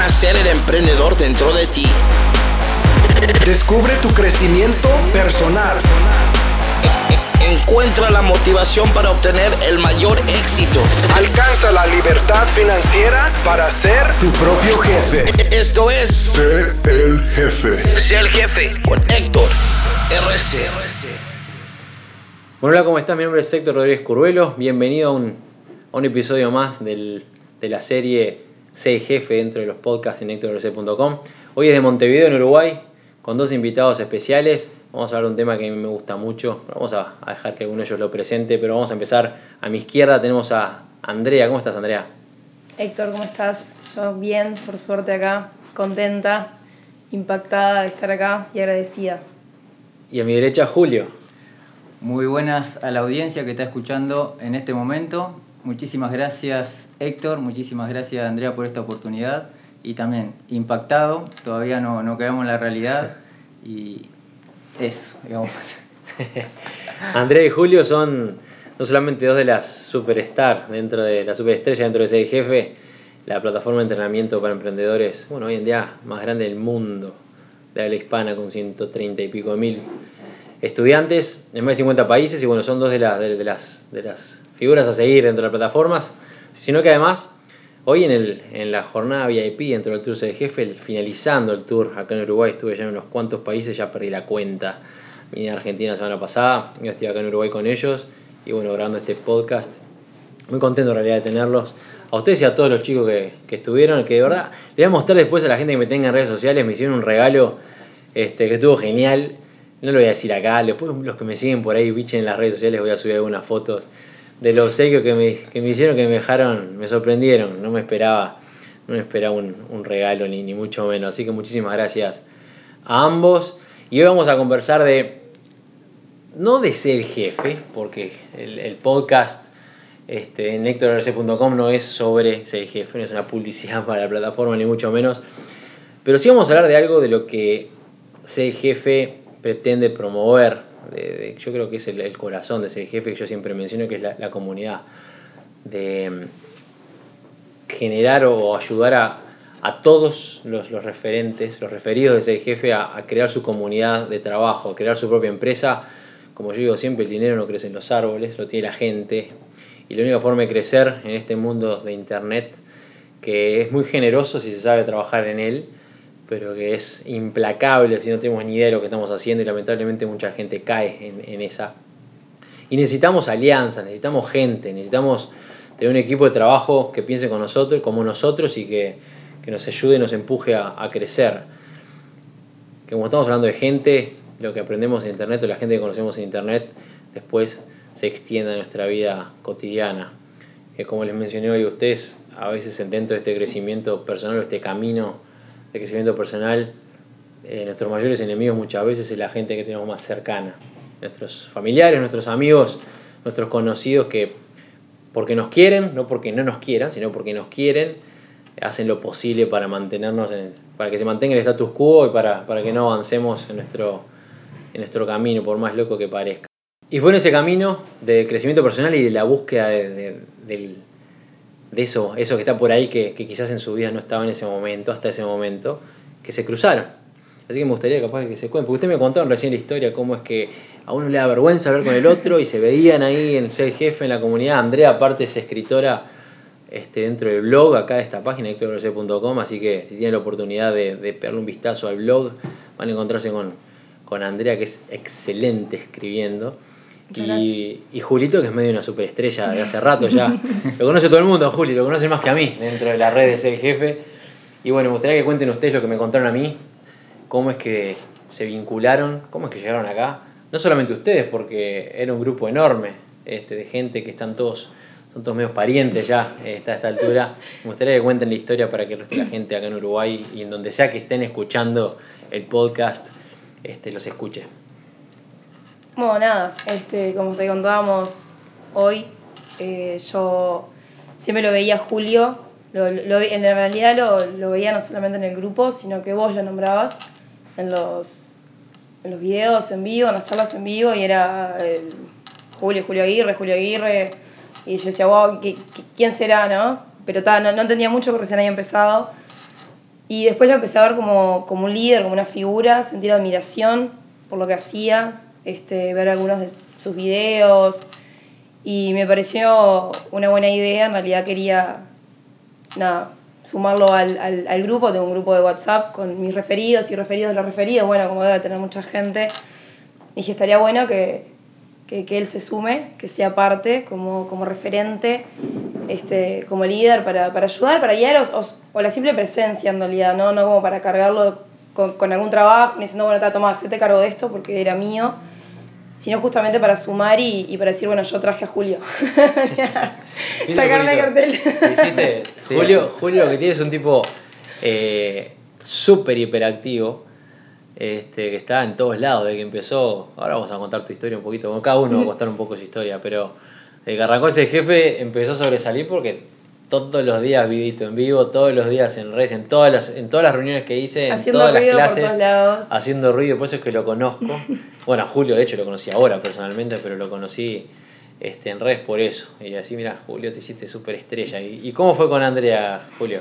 nacer el emprendedor dentro de ti. Descubre tu crecimiento personal. Encuentra la motivación para obtener el mayor éxito. Alcanza la libertad financiera para ser tu propio jefe. Esto es Sé el jefe. Sé el jefe con Héctor RC. Bueno, hola, ¿cómo estás? Mi nombre es Héctor Rodríguez Curvelo. Bienvenido a un, a un episodio más del- de la serie Sé Jefe dentro de los podcasts en HectorRC.com. Hoy es de Montevideo, en Uruguay, con dos invitados especiales. Vamos a hablar de un tema que a mí me gusta mucho. Vamos a, a dejar que alguno de ellos lo presente, pero vamos a empezar. A mi izquierda tenemos a Andrea. ¿Cómo estás, Andrea? Héctor, ¿cómo estás? Yo bien, por suerte acá, contenta, impactada de estar acá y agradecida. Y a mi derecha, Julio. Muy buenas a la audiencia que está escuchando en este momento. Muchísimas gracias Héctor, muchísimas gracias Andrea por esta oportunidad. Y también impactado, todavía no, no quedamos en la realidad. Y eso, digamos. Andrea y Julio son no solamente dos de las superstars dentro de la superestrella dentro de ese jefe, la plataforma de entrenamiento para emprendedores, bueno, hoy en día más grande del mundo, de habla hispana con 130 y pico mil estudiantes en más de 50 países. Y bueno, son dos de, las de, de las, de las figuras a seguir dentro de las plataformas, sino que además hoy en, el, en la jornada VIP dentro del Tour del Jefe, finalizando el tour acá en Uruguay, estuve ya en unos cuantos países, ya perdí la cuenta. Vine a Argentina la semana pasada, yo estoy acá en Uruguay con ellos y bueno, grabando este podcast. Muy contento en realidad de tenerlos. A ustedes y a todos los chicos que, que estuvieron, que de verdad les voy a mostrar después a la gente que me tenga en redes sociales, me hicieron un regalo este, que estuvo genial. No lo voy a decir acá, después los que me siguen por ahí, bichen en las redes sociales, voy a subir algunas fotos de los obsequios que me, que me hicieron, que me dejaron, me sorprendieron. No me esperaba, no me esperaba un, un regalo ni, ni mucho menos. Así que muchísimas gracias a ambos. Y hoy vamos a conversar de, no de ser jefe, porque el, el podcast este, en hectorrc.com no es sobre ser jefe, no es una publicidad para la plataforma, ni mucho menos. Pero sí vamos a hablar de algo de lo que ser jefe pretende promover. Yo creo que es el, corazón de el jefe que yo siempre menciono, que es la, comunidad. De mm, generar o ayudar a, a todos los, los referentes, los referidos de el jefe a, a crear su comunidad de trabajo, a crear su propia empresa. Como yo digo siempre, el dinero no crece en los árboles, lo tiene la gente. Y la única forma de crecer en este mundo de internet, que es muy generoso si se sabe trabajar en él, pero que es implacable si no tenemos ni idea de lo que estamos haciendo y lamentablemente mucha gente cae en, esa. Y necesitamos alianzas, necesitamos gente, necesitamos tener un equipo de trabajo que piense con nosotros, como nosotros y que, que nos ayude y nos empuje a, a crecer. Que como estamos hablando de gente, lo que aprendemos en internet o la gente que conocemos en internet después se extienda en nuestra vida cotidiana. Que como les mencioné hoy a ustedes, a veces dentro de este crecimiento personal o este camino de crecimiento personal, eh, nuestros mayores enemigos muchas veces es la gente que tenemos más cercana. Nuestros familiares, nuestros amigos, nuestros conocidos que porque nos quieren, no porque no nos quieran, sino porque nos quieren, hacen lo posible para mantenernos, en- para que se mantenga el status quo y para, para que no avancemos en nuestro, en nuestro camino, por más loco que parezca. Y fue en ese camino de crecimiento personal y de la búsqueda de- del- de eso, eso que está por ahí, que, quizás en su vida no estaba en ese momento, hasta ese momento, que se cruzaron. Así que me gustaría capaz que se cuenten, porque ustedes me contaron recién la historia, cómo es que a uno le da vergüenza hablar con el otro y se veían ahí en ser jefe en la comunidad. Andrea, aparte, es escritora este, dentro del blog, acá de esta página, hectorgrosé.com, así que si tienen la oportunidad de, de pegarle un vistazo al blog, van a encontrarse con, con Andrea, que es excelente escribiendo. Y, y Julito, que es medio una superestrella de hace rato ya. Lo conoce todo el mundo, Juli, lo conoce más que a mí dentro de la red de ser jefe. Y bueno, me gustaría que cuenten ustedes lo que me contaron a mí, cómo es que se vincularon, cómo es que llegaron acá. No solamente ustedes, porque era un grupo enorme este, de gente que están todos, son todos medios parientes ya eh, a esta altura. Me gustaría que cuenten la historia para que la gente acá en Uruguay y en donde sea que estén escuchando el podcast, este, los escuche. Bueno, nada, este, como te contábamos hoy, eh, yo siempre lo veía Julio, lo, lo en realidad lo, lo veía no solamente en el grupo, sino que vos lo nombrabas en los, en los videos en vivo, en las charlas en vivo, y era Julio, Julio Aguirre, Julio Aguirre, y yo decía, wow, ¿qui- qui- ¿quién será, no? Pero ta, no, no entendía mucho porque recién había empezado. Y después lo empecé a ver como, como un líder, como una figura, sentir admiración por lo que hacía, este, ver algunos de sus videos. Y me pareció una buena idea. En realidad quería nada, sumarlo al, al, al grupo. Tengo un grupo de WhatsApp con mis referidos y referidos de los referidos. Bueno, como debe tener mucha gente. Dije, estaría bueno que, que, que él se sume, que sea parte como, como referente, este, como líder para, para ayudar, para guiar o, o, la simple presencia en realidad, no, no como para cargarlo con, con algún trabajo, ni diciendo, bueno, está, toma, te cargo de esto porque era mío, sino justamente para sumar y, y para decir, bueno, yo traje a Julio. Sacarme cartel. Hiciste, Julio, Julio, lo que tiene es un tipo eh, súper hiperactivo este, que está en todos lados, de que empezó, ahora vamos a contar tu historia un poquito, bueno, cada uno va a contar un poco su historia, pero de que arrancó ese jefe empezó a sobresalir porque todos los días vivito en vivo, todos los días en redes, en todas las, en todas las reuniones que hice, en todas las ruido clases, por todos lados. haciendo ruido, por eso es que lo conozco. bueno, a Julio de hecho lo conocí ahora personalmente, pero lo conocí este, en redes por eso. Y así, mira, Julio, te hiciste súper estrella. ¿Y, ¿Y cómo fue con Andrea, Julio?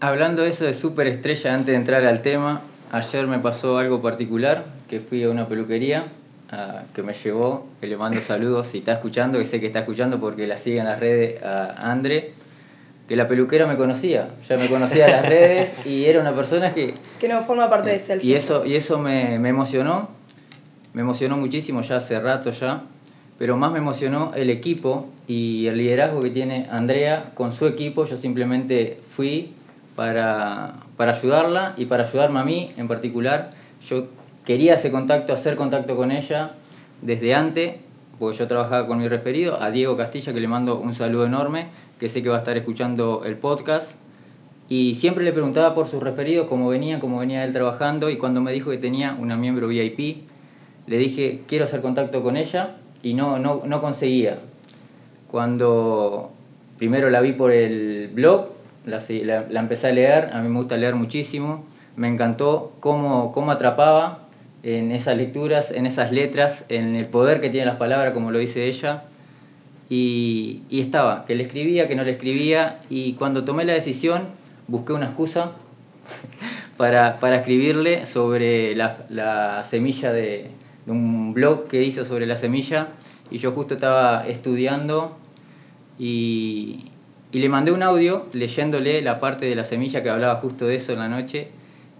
Hablando de eso de superestrella, antes de entrar al tema, ayer me pasó algo particular, que fui a una peluquería uh, que me llevó, que le mando saludos si está escuchando, que sé que está escuchando porque la sigue en las redes a Andre, que la peluquera me conocía, ya me conocía las redes y era una persona que... Que no forma parte de Selfie. Y eso, y eso me, me emocionó, me emocionó muchísimo ya hace rato ya, pero más me emocionó el equipo y el liderazgo que tiene Andrea con su equipo. Yo simplemente fui para, para ayudarla y para ayudarme a mí en particular. Yo quería ese contacto, hacer contacto con ella desde antes, porque yo trabajaba con mi referido, a Diego Castilla, que le mando un saludo enorme, que sé que va a estar escuchando el podcast. Y siempre le preguntaba por sus referidos, cómo venía, cómo venía él trabajando, y cuando me dijo que tenía una miembro VIP, le dije, quiero hacer contacto con ella, y no, no, no conseguía. Cuando primero la vi por el blog, la, la, la, empecé a leer, a mí me gusta leer muchísimo, me encantó cómo, cómo atrapaba en esas lecturas, en esas letras, en el poder que tienen las palabras, como lo dice ella, y, estaba, que le escribía, que no le escribía, y cuando tomé la decisión, busqué una excusa para, para escribirle sobre la, la semilla de, de un blog que hizo sobre la semilla, y yo justo estaba estudiando y, y le mandé un audio leyéndole la parte de la semilla que hablaba justo de eso en la noche.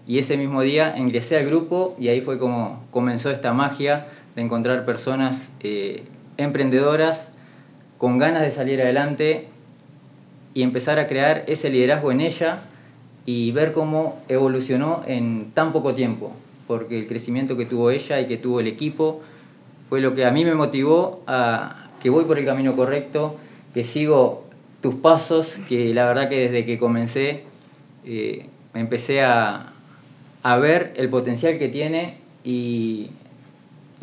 Y ese mismo día ingresé al grupo y ahí fue como comenzó esta magia de encontrar personas eh, emprendedoras con ganas de salir adelante y empezar a crear ese liderazgo en ella y ver cómo evolucionó en tan poco tiempo. Porque el crecimiento que tuvo ella y que tuvo el equipo fue lo que a mí me motivó a que voy por el camino correcto, que sigo tus pasos, que la verdad que desde que comencé eh, empecé a, a, ver el potencial que tiene y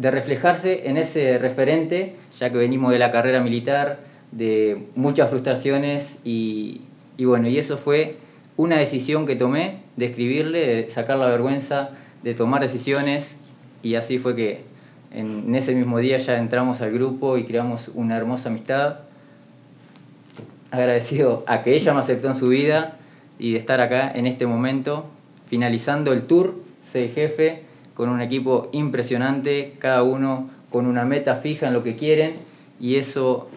de reflejarse en ese referente, ya que venimos de la carrera militar, de muchas frustraciones y, bueno, y eso fue una decisión que tomé de escribirle, de sacar la vergüenza, de tomar decisiones y así fue que en, ese mismo día ya entramos al grupo y creamos una hermosa amistad. Agradecido a que ella me aceptó en su vida y de estar acá en este momento, finalizando el tour, sé jefe, con un equipo impresionante, cada uno con una meta fija en lo que quieren y eso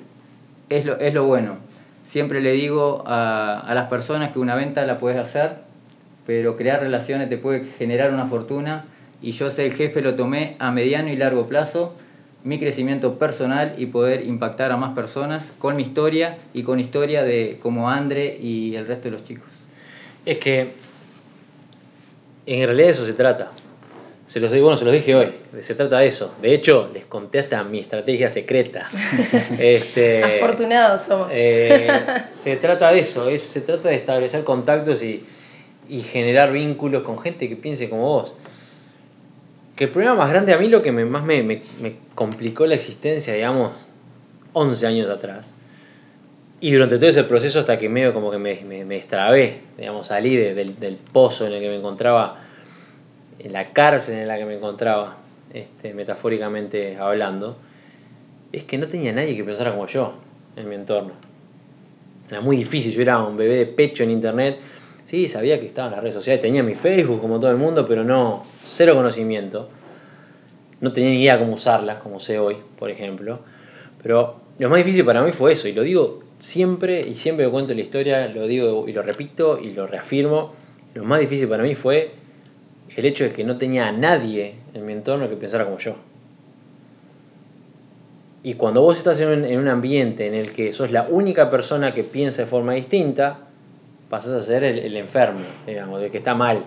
es lo, es lo bueno. Siempre le digo a, a las personas que una venta la puedes hacer, pero crear relaciones te puede generar una fortuna y yo sé el jefe lo tomé a mediano y largo plazo mi crecimiento personal y poder impactar a más personas con mi historia y con historia de como Andre y el resto de los chicos. Es que en realidad eso se trata. Se los, bueno, se los dije hoy, se trata de eso. De hecho, les conté hasta mi estrategia secreta. este, Afortunados somos. Eh, se trata de eso, es, se trata de establecer contactos y, y generar vínculos con gente que piense como vos que el problema más grande a mí, lo que me, más me, me, me, complicó la existencia, digamos, 11 años atrás, y durante todo ese proceso hasta que medio como que me, me, me destrabé, digamos, salí de, del, del, pozo en el que me encontraba, en la cárcel en la que me encontraba, este, metafóricamente hablando, es que no tenía nadie que pensara como yo en mi entorno. Era muy difícil, yo era un bebé de pecho en internet, Sí, sabía que estaba en las redes sociales, tenía mi Facebook como todo el mundo, pero no, cero conocimiento. No tenía ni idea cómo usarlas, como sé hoy, por ejemplo. Pero lo más difícil para mí fue eso, y lo digo siempre, y siempre que cuento la historia, lo digo y lo repito y lo reafirmo. Lo más difícil para mí fue el hecho de que no tenía a nadie en mi entorno que pensara como yo. Y cuando vos estás en un, en un ambiente en el que sos la única persona que piensa de forma distinta, pasás a ser el, enfermo, digamos, el que está mal.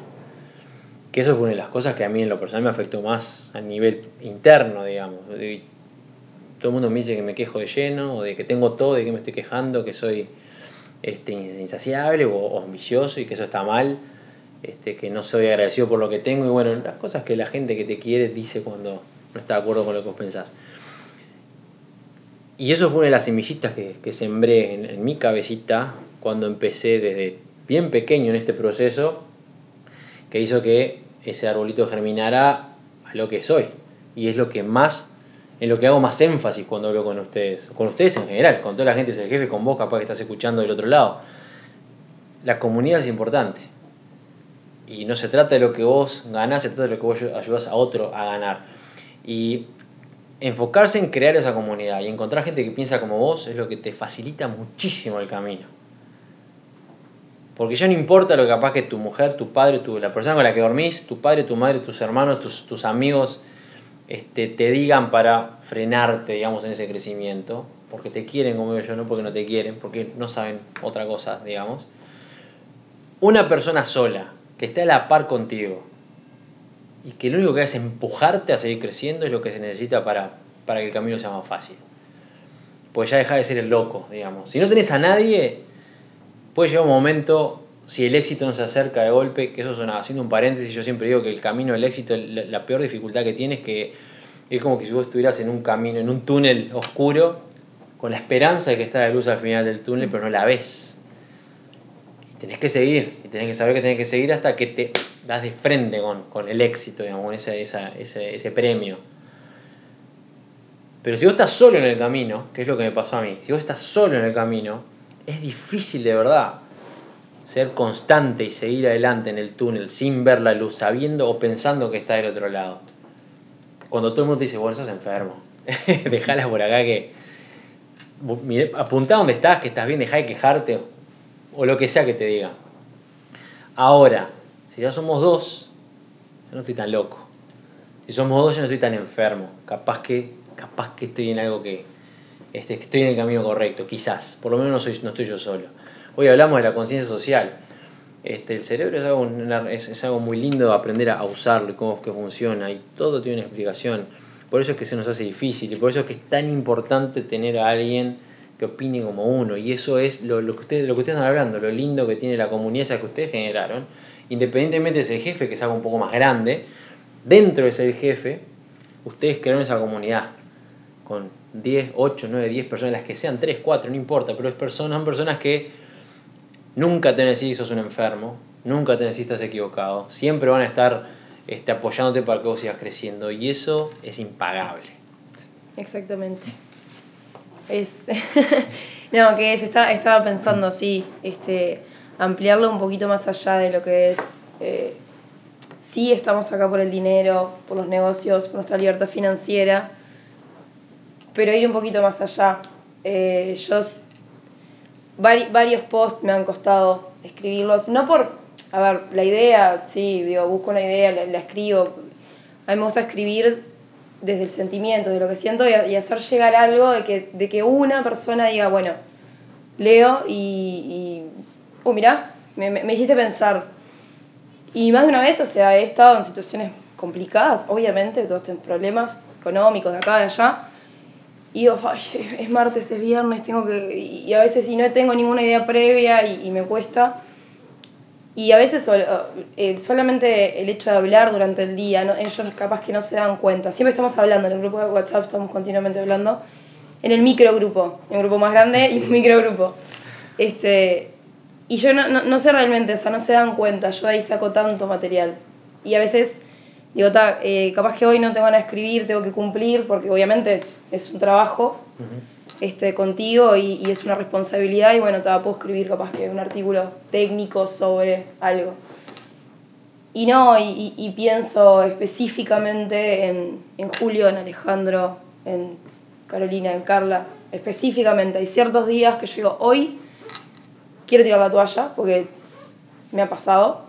Que eso fue una de las cosas que a mí en lo personal me afectó más a nivel interno, digamos. Todo el mundo me dice que me quejo de lleno, o de que tengo todo, de que me estoy quejando, que soy este, insaciable o ambicioso y que eso está mal, este, que no soy agradecido por lo que tengo y bueno, las cosas que la gente que te quiere dice cuando no está de acuerdo con lo que vos pensás. Y eso fue una de las semillitas que, que sembré en, en mi cabecita cuando empecé desde bien pequeño en este proceso, que hizo que ese arbolito germinara a lo que soy. Y es lo que más, en lo que hago más énfasis cuando hablo con ustedes, con ustedes en general, con toda la gente es el jefe, con vos capaz que estás escuchando del otro lado. La comunidad es importante. Y no se trata de lo que vos ganás, se trata de lo que vos ayudás a otro a ganar. Y enfocarse en crear esa comunidad y encontrar gente que piensa como vos es lo que te facilita muchísimo el camino. Porque ya no importa lo que capaz que tu mujer, tu padre, la persona con la que dormís, tu padre, tu madre, tus hermanos, tus, tus amigos este, te digan para frenarte, digamos, en ese crecimiento. Porque te quieren como yo, no porque no te quieren, porque no saben otra cosa, digamos. Una persona sola, que esté a la par contigo, y que lo único que hace es empujarte a seguir creciendo es lo que se necesita para, para que el camino sea más fácil. Pues ya deja de ser el loco, digamos. Si no tenés a nadie, puede llegar un momento, si el éxito no se acerca de golpe, que eso es una, haciendo un paréntesis, yo siempre digo que el camino del éxito, la, la peor dificultad que tiene es que es como que si vos estuvieras en un camino, en un túnel oscuro, con la esperanza de que está la luz al final del túnel, pero no la ves. Tenés que seguir, y tenés que saber que tenés que seguir hasta que te das de frente con, con el éxito, digamos, con esa, esa, ese, ese premio. Pero si vos estás solo en el camino, que es lo que me pasó a mí, si vos estás solo en el camino, es difícil de verdad ser constante y seguir adelante en el túnel sin ver la luz, sabiendo o pensando que está del otro lado. Cuando todo el mundo te dice, bueno, sos enfermo, dejala por acá que mire, apuntá donde estás, que estás bien, dejá de quejarte o lo que sea que te diga. Ahora, si ya somos dos, yo no estoy tan loco. Si somos dos, yo no estoy tan enfermo. Capaz que, capaz que estoy en algo que, este, estoy en el camino correcto, quizás. Por lo menos no, soy, no estoy yo solo. Hoy hablamos de la conciencia social. Este, el cerebro es algo, es, algo muy lindo aprender a, a usarlo y cómo es que funciona y todo tiene una explicación. Por eso es que se nos hace difícil y por eso es que es tan importante tener a alguien que opine como uno. Y eso es lo, que ustedes, lo que ustedes están hablando, lo lindo que tiene la comunidad esa que ustedes generaron. Independientemente de ser jefe, que es algo un poco más grande, dentro de ser jefe, ustedes crearon esa comunidad con 10, 8, 9, 10 personas, las que sean 3, 4, no importa, pero es personas, son personas que nunca te van que sos un enfermo, nunca te van estás equivocado, siempre van a estar este, apoyándote para que vos sigas creciendo y eso es impagable. Exactamente. Es. no, que es, está, estaba pensando así, este, ampliarlo un poquito más allá de lo que es. eh, sí, estamos acá por el dinero, por los negocios, por nuestra libertad financiera, pero ir un poquito más allá. Eh, yo. vari- varios posts me han costado escribirlos, no por. A ver, la idea, sí, digo, busco una idea, la escribo. A mí me gusta escribir desde el sentimiento, de lo que siento y, hacer llegar algo de que, de que una persona diga, bueno, leo y, y uh, mirá, me, hiciste pensar. Y más de una vez, o sea, he estado en situaciones complicadas, obviamente, todos estos problemas económicos de acá, de allá. Y digo, "Ay, es martes, es viernes, tengo que... Y a veces si no tengo ninguna idea previa y me cuesta. Y a veces sol- eh, solamente el hecho de hablar durante el día, ¿no? ellos capaz que no se dan cuenta. Siempre estamos hablando, en el grupo de WhatsApp estamos continuamente hablando, en el microgrupo, en un grupo más grande y un microgrupo. Este, y yo no, no, no sé realmente, o sea, no se dan cuenta, yo de ahí saco tanto material. Y a veces digo, "Ta, eh, capaz que hoy no tengo ganas de escribir, tengo que cumplir, porque obviamente es un trabajo. Este, contigo y, y es una responsabilidad y bueno, te puedo escribir capaz que un artículo técnico sobre algo. Y no, y, y pienso específicamente en, en Julio, en Alejandro, en Carolina, en Carla, específicamente. Hay ciertos días que yo digo, hoy quiero tirar la toalla porque me ha pasado.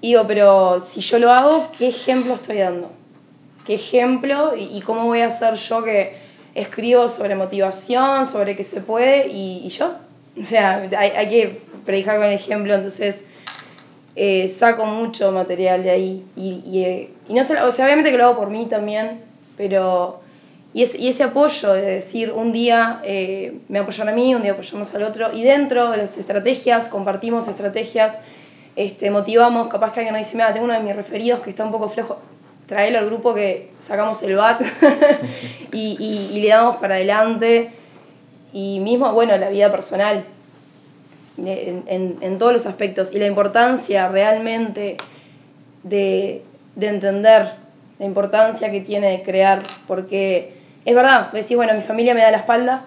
Y digo, pero si yo lo hago, ¿qué ejemplo estoy dando? ¿Qué ejemplo y, cómo voy a hacer yo que escribo sobre motivación, sobre qué se puede y, yo? O sea, hay, hay, que predicar con el ejemplo, entonces eh, saco mucho material de ahí. Y, y, y no o sea, obviamente que lo hago por mí también, pero y, y ese apoyo de decir, un día eh, me apoyan a mí, un día apoyamos al otro, y dentro de las estrategias, compartimos estrategias, este, motivamos, capaz que alguien nos dice, mira, tengo uno de mis referidos que está un poco flojo, traelo al grupo que sacamos el bat y, y, y, le damos para adelante. Y mismo, bueno, la vida personal, en, en, en todos los aspectos, y la importancia realmente de, de entender la importancia que tiene de crear, porque es verdad, decís, bueno, mi familia me da la espalda,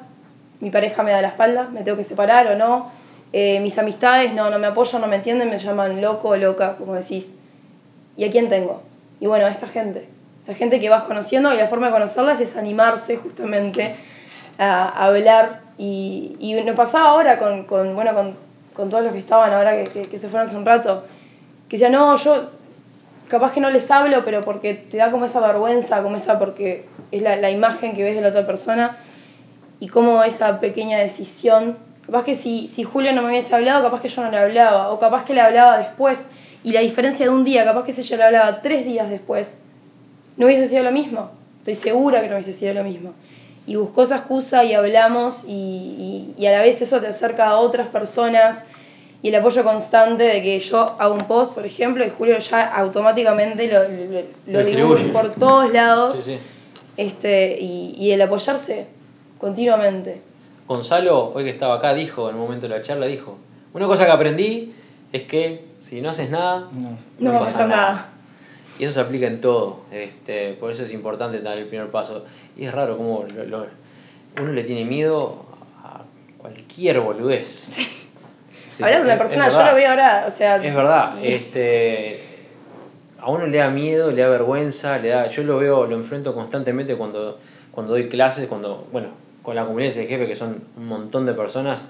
mi pareja me da la espalda, me tengo que separar o no, eh, mis amistades no, no me apoyan, no me entienden, me llaman loco o loca, como decís. ¿Y a quién tengo? Y bueno, a esta gente, esta gente que vas conociendo y la forma de conocerlas es animarse justamente a, hablar. Y, y nos pasaba ahora con, con bueno, con, con, todos los que estaban ahora que, que, que se fueron hace un rato, que decían, no, yo capaz que no les hablo, pero porque te da como esa vergüenza, como esa, porque es la, la imagen que ves de la otra persona y como esa pequeña decisión. Capaz que si, si Julio no me hubiese hablado, capaz que yo no le hablaba, o capaz que le hablaba después, y la diferencia de un día, capaz que si yo le hablaba tres días después, no hubiese sido lo mismo. Estoy segura que no hubiese sido lo mismo. Y buscó esa excusa y hablamos, y, y, y a la vez eso te acerca a otras personas y el apoyo constante de que yo hago un post, por ejemplo, y Julio ya automáticamente lo, lo, lo por todos lados. Sí, sí. Este, y, y, el apoyarse continuamente. Gonzalo, hoy que estaba acá, dijo, en el momento de la charla, dijo, una cosa que aprendí es que si no haces nada, no, no, va a pasar nada. nada. Y eso se aplica en todo, este, por eso es importante dar el primer paso. Y es raro como uno le tiene miedo a cualquier boludez. Sí, Hablar una persona, yo lo veo ahora, o sea... Es verdad, este, a uno le da miedo, le da vergüenza, le da, yo lo veo, lo enfrento constantemente cuando, cuando doy clases, cuando, bueno, con la comunidad de jefe, que son un montón de personas,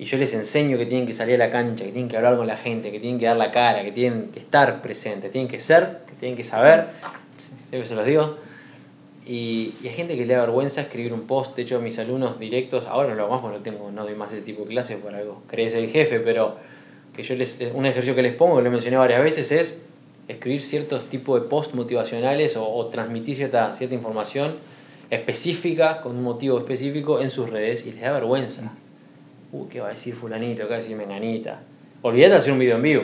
y yo les enseño que tienen que salir a la cancha, que tienen que hablar con la gente, que tienen que dar la cara, que tienen que estar presentes, tienen que ser, que tienen que saber, se los digo, y, y, hay gente que le da vergüenza escribir un post. De hecho, a mis alumnos directos, ahora no lo hago más porque no, tengo, no doy más ese tipo de clases por algo. Crees el jefe, pero que yo les, un ejercicio que les pongo, que lo mencioné varias veces, es escribir ciertos tipos de post motivacionales o, o, transmitir cierta, cierta información específica, con un motivo específico en sus redes y les da vergüenza. Uh, ¿qué va a decir fulanito? ¿Qué va a decir menganita? Olvídate de hacer un video en vivo.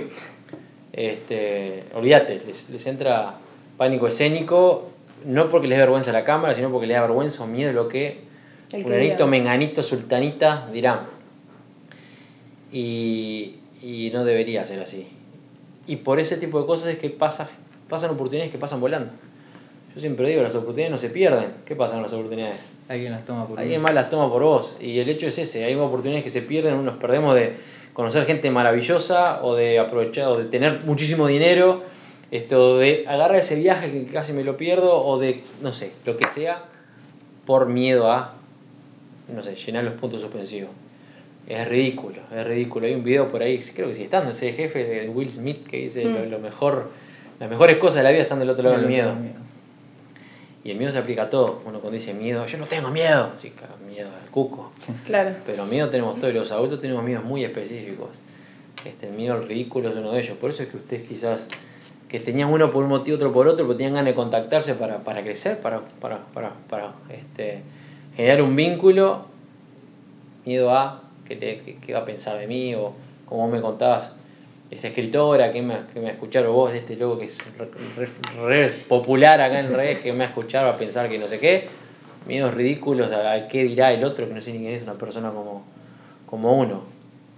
Este, olvídate, les, les entra pánico escénico no porque les dé vergüenza la cámara, sino porque les da vergüenza o miedo lo que fulanito, menganito, sultanita dirán. Y, y, no debería ser así. Y por ese tipo de cosas es que pasa, pasan oportunidades que pasan volando. Yo siempre digo, las oportunidades no se pierden. ¿Qué pasa con las oportunidades? Alguien las toma por Alguien más las toma por vos. Y el hecho es ese, hay oportunidades que se pierden, nos perdemos de conocer gente maravillosa o de aprovechar o de tener muchísimo dinero esto de agarrar ese viaje que casi me lo pierdo o de, no sé, lo que sea, por miedo a, no sé, llenar los puntos suspensivos. Es ridículo, es ridículo. Hay un video por ahí, creo que sí estando, ese jefe de Will Smith que dice mm. lo, mejor, las mejores cosas de la vida están del otro lado del miedo. Y el miedo se aplica a todo. Uno cuando dice miedo, yo no tengo miedo. Sí, miedo al cuco. Claro. Pero miedo tenemos todos. Los adultos tenemos miedos muy específicos. Este, el miedo al ridículo es uno de ellos. Por eso es que ustedes quizás que tenían uno por un motivo, otro por otro, pero tenían ganas de contactarse para, para crecer, para, para, para, para este, generar un vínculo, miedo a qué, qué, va a pensar de mí, o como me contabas, esa escritora que me, que me escucharon vos, este loco que es re, popular acá en redes, que me ha escuchado a pensar que no sé qué, miedos ridículos a, a, qué dirá el otro, que no sé ni quién es, una persona como, como uno.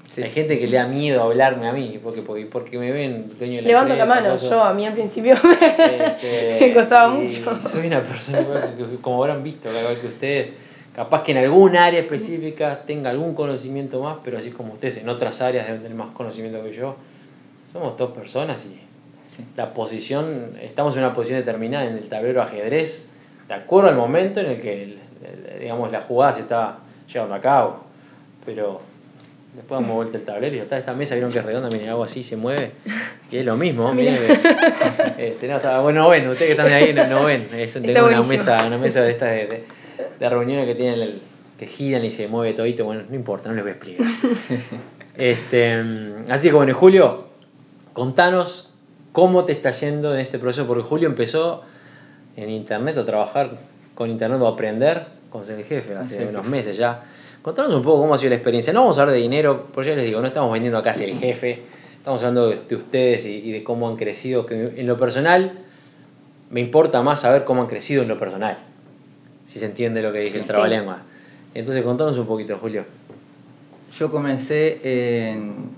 Sí. Hay gente que le da miedo hablarme a mí, porque, porque, porque me ven dueño de la Levanto la mano, yo a mí al principio este, me costaba mucho. Soy una persona, que, como habrán visto, que ustedes, capaz que en algún área específica tenga algún conocimiento más, pero así como ustedes en otras áreas deben tener más conocimiento que yo. Somos dos personas y la posición, estamos en una posición determinada en el tablero ajedrez, de acuerdo al momento en el que digamos, la jugada se está llevando a cabo. Pero después damos vuelta el tablero y está esta mesa, vieron que es redonda, miren, algo así se mueve. Y es lo mismo, miren. este, no, bueno, ven, ustedes que están ahí no, ven. Es, tengo una mesa, una mesa de estas de, de, reuniones que tienen el, que giran y se mueve todito. Bueno, no importa, no les voy a explicar. este, así que bueno, Julio, contanos cómo te está yendo en este proceso, porque Julio empezó en internet a trabajar con internet o a aprender con ser el jefe hace unos meses ya. Contanos un poco cómo ha sido la experiencia. No vamos a hablar de dinero, porque ya les digo, no estamos vendiendo acá ser el jefe, estamos hablando de, ustedes y, de cómo han crecido. Que en lo personal, me importa más saber cómo han crecido en lo personal, si se entiende lo que dije, el trabalengua. Entonces, contanos un poquito, Julio. Yo comencé en,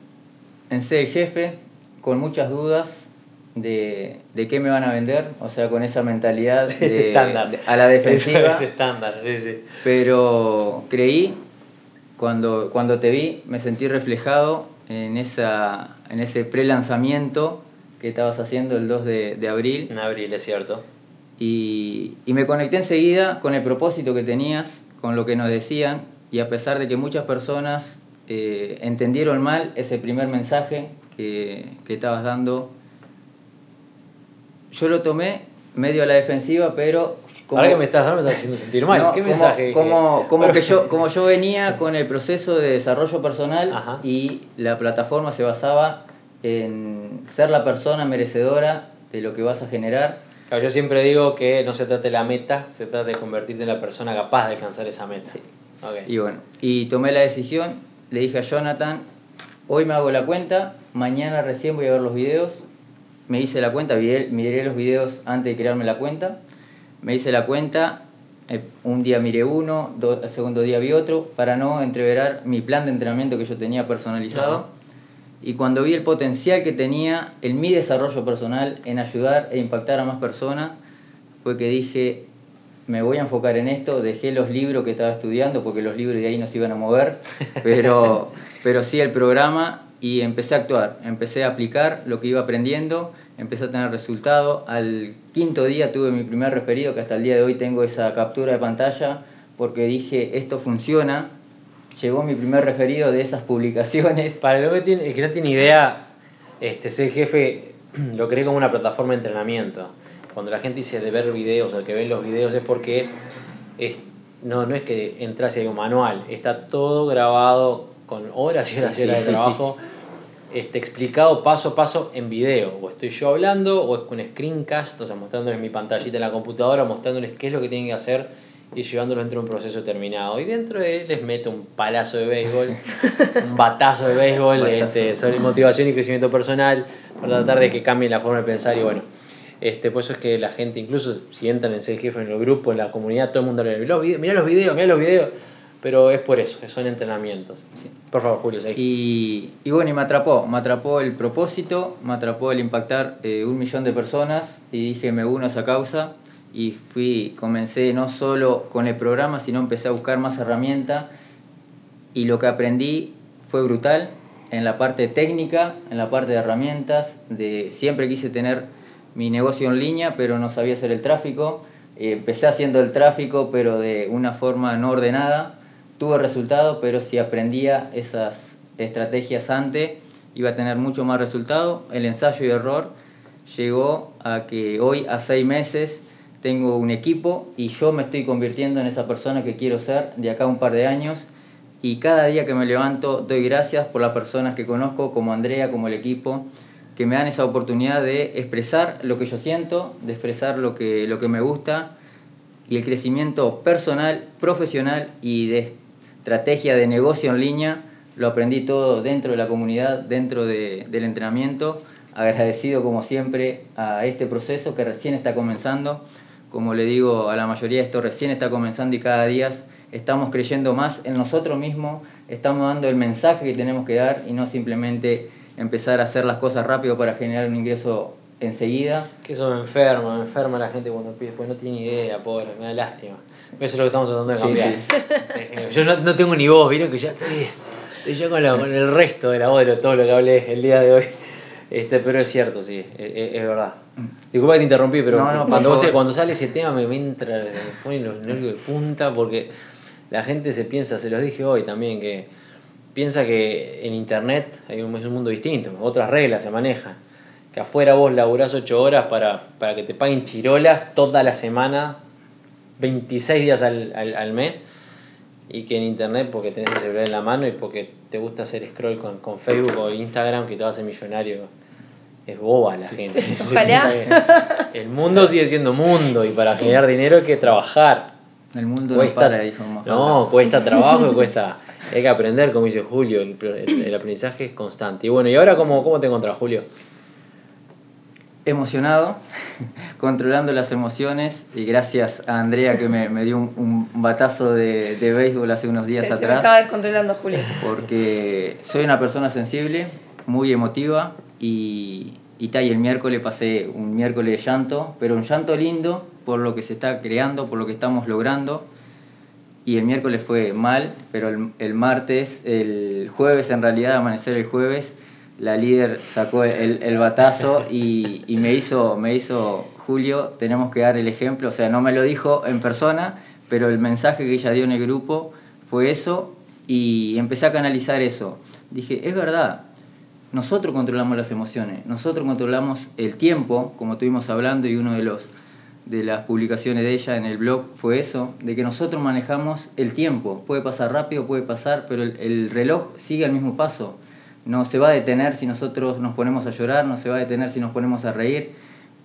en ser el jefe con muchas dudas de, de, qué me van a vender, o sea, con esa mentalidad de, a la defensiva. Es estándar, sí, sí. Pero creí cuando, cuando te vi, me sentí reflejado en, esa, en ese pre-lanzamiento que estabas haciendo el 2 de, de, abril. En abril, es cierto. Y, y, me conecté enseguida con el propósito que tenías, con lo que nos decían, y a pesar de que muchas personas eh, entendieron mal ese primer mensaje que, que estabas dando, yo lo tomé medio a la defensiva, pero como, Ahora que me estás dando, me estás haciendo sentir mal. ¿Qué como, mensaje? Como, como, que yo, como yo venía con el proceso de desarrollo personal y la plataforma se basaba en ser la persona merecedora de lo que vas a generar. yo siempre digo que no se trata de la meta, se trata de convertirte en la persona capaz de alcanzar esa meta. Y bueno, y tomé la decisión, le dije a Jonathan, hoy me hago la cuenta, mañana recién voy a ver los videos, me hice la cuenta, miré los videos antes de crearme la cuenta. Me hice la cuenta, eh, un día miré uno, el segundo día vi otro, para no entreverar mi plan de entrenamiento que yo tenía personalizado. Y cuando vi el potencial que tenía en mi desarrollo personal, en ayudar e impactar a más personas, fue que dije, me voy a enfocar en esto, dejé los libros que estaba estudiando, porque los libros de ahí no se iban a mover, pero, pero sí el programa y empecé a actuar, empecé a aplicar lo que iba aprendiendo empecé a tener resultado. Al quinto día tuve mi primer referido, que hasta el día de hoy tengo esa captura de pantalla, porque dije, esto funciona. Llegó mi primer referido de esas publicaciones. Para el que, el que no tiene idea, este, ser jefe lo creé como una plataforma de entrenamiento. Cuando la gente dice de ver videos o que ven los videos es porque es, no, no es que entras y hay un manual, está todo grabado con horas y horas, de trabajo este, explicado paso a paso en video. O estoy yo hablando, o es con screencast, o sea, mostrándoles mi pantallita en la computadora, mostrándoles qué es lo que tienen que hacer y llevándolos dentro de un proceso terminado. Y dentro de él les meto un palazo de béisbol, un batazo de béisbol este, sobre motivación y crecimiento personal, para tratar de que cambien la forma de pensar. Y bueno, este, por eso es que la gente, incluso si entran en jefe en el grupo, en la comunidad, todo el mundo le dice, mira los videos, mira los videos pero es por eso, que son entrenamientos. Por favor, Julio, Y, y, bueno, y me atrapó, me atrapó el propósito, me atrapó el impactar eh, un millón de personas y dije, me uno a esa causa y fui, comencé no solo con el programa, sino empecé a buscar más herramientas. Y lo que aprendí fue brutal en la parte técnica, en la parte de herramientas, de siempre quise tener mi negocio en línea, pero no sabía hacer el tráfico. Eh, empecé haciendo el tráfico, pero de una forma no ordenada tuvo resultado, pero si aprendía esas estrategias antes, iba a tener mucho más resultado. El ensayo y error llegó a que hoy, a seis meses, tengo un equipo y yo me estoy convirtiendo en esa persona que quiero ser de acá a un par de años. Y cada día que me levanto doy gracias por las personas que conozco, como Andrea, como el equipo, que me dan esa oportunidad de expresar lo que yo siento, de expresar lo que, lo que me gusta y el crecimiento personal, profesional y de estrategia de negocio en línea, lo aprendí todo dentro de la comunidad, dentro de, del entrenamiento. Agradecido como siempre a este proceso que recién está comenzando. Como le digo a la mayoría, esto recién está comenzando y cada día estamos creyendo más en nosotros mismos, estamos dando el mensaje que tenemos que dar y no simplemente empezar a hacer las cosas rápido para generar un ingreso enseguida. Que eso me enferma, me enferma la gente cuando pide, pues no tiene idea, pobre, me da lástima. Eso es lo que estamos tratando de Sí, cambiar. Yo no, no tengo ni voz, vieron que ya estoy, estoy ya con, la- con el resto de la voz de lo- todo lo que hablé el día de hoy. Este, pero es cierto, sí, es, es- es verdad. Disculpa que te interrumpí, pero No, no, por cuando, vos- cuando sale ese tema me, me entra, me ponen los nervios de punta porque la gente se piensa, se los dije hoy también, que piensa que en internet hay un, es un mundo distinto, otras reglas se manejan. Que afuera vos laburás 8 horas para, para que te paguen chirolas toda la semana, 26 días al, al, al mes, y que en internet porque tenés el celular en la mano y porque te gusta hacer scroll con, con Facebook o Instagram que te vas a hacer millonario. Es boba la gente. sí. Ojalá. El mundo sigue siendo mundo y para generar dinero hay que trabajar. El mundo Cuesta, no para, dijo no, cuesta trabajo y cuesta. Hay que aprender, como dice Julio, el, el- el aprendizaje es constante. Y bueno, ¿y ahora cómo, cómo te encontrás, Julio? Emocionado, controlando las emociones y gracias a Andrea que me, me dio un, un batazo de, de béisbol hace unos días Se, se me atrás. estaba descontrolando Julio. porque soy una persona sensible, muy emotiva y, y, ta, y el miércoles pasé un miércoles de llanto, pero un llanto lindo por lo que se está creando, por lo que estamos logrando. Y el miércoles fue mal, pero el, el martes, el jueves en realidad, amanecer el jueves, la líder sacó el, el batazo y, y me, hizo, me hizo, Julio, tenemos que dar el ejemplo, o sea, no me lo dijo en persona, pero el mensaje que ella dio en el grupo fue eso y empecé a canalizar eso. Dije, es verdad, nosotros controlamos las emociones, nosotros controlamos el tiempo, como estuvimos hablando, y uno de los de las publicaciones de ella en el blog fue eso, de que nosotros manejamos el tiempo. Puede pasar rápido, puede pasar, pero el, el reloj sigue al mismo paso. No se va a detener si nosotros nos ponemos a llorar, no se va a detener si nos ponemos a reír,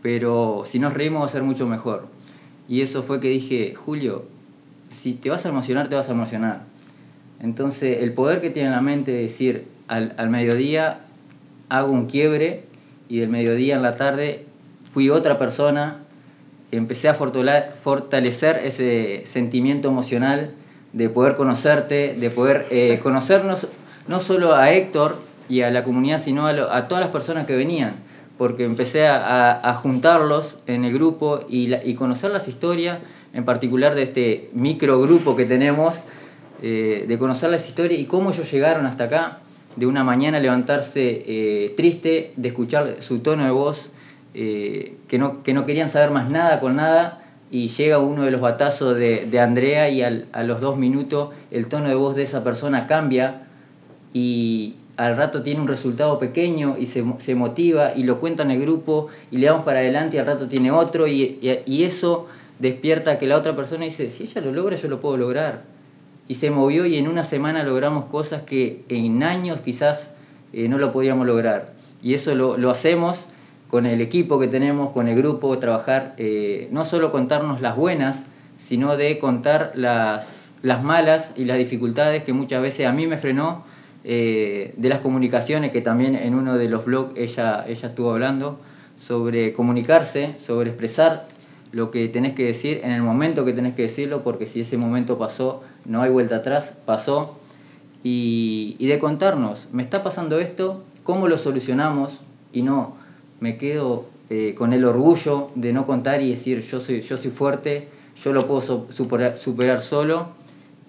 pero si nos reímos va a ser mucho mejor. Y eso fue que dije, Julio, si te vas a emocionar, te vas a emocionar. Entonces, el poder que tiene en la mente de decir al, al mediodía hago un quiebre y del mediodía en la tarde fui otra persona, empecé a fortalecer ese sentimiento emocional de poder conocerte, de poder eh, conocernos no solo a Héctor y a la comunidad, sino a, lo- a todas las personas que venían, porque empecé a- a juntarlos en el grupo y, la- y conocer las historias, en particular de este microgrupo que tenemos, eh, de conocer las historias y cómo ellos llegaron hasta acá, de una mañana levantarse eh, triste, de escuchar su tono de voz, eh, que, no, que no querían saber más nada con nada, y llega uno de los batazos de, de Andrea y al- a los dos minutos el tono de voz de esa persona cambia y al rato tiene un resultado pequeño y se, se motiva y lo cuenta en el grupo y le damos para adelante y al rato tiene otro y, y- y eso despierta que la otra persona dice, si ella lo logra, yo lo puedo lograr. Y se movió y en una semana logramos cosas que en años quizás eh, no lo podíamos lograr. Y eso lo, lo hacemos con el equipo que tenemos, con el grupo, trabajar, eh, no solo contarnos las buenas, sino de contar las, las malas y las dificultades que muchas veces a mí me frenó, eh, de las comunicaciones, que también en uno de los blogs ella, ella estuvo hablando, sobre comunicarse, sobre expresar lo que tenés que decir en el momento que tenés que decirlo, porque si ese momento pasó, no hay vuelta atrás, pasó. Y, y de contarnos, me está pasando esto, ¿cómo lo solucionamos? Y no, me quedo eh, con el orgullo de no contar y decir, yo soy, yo soy fuerte, yo lo puedo superar, solo.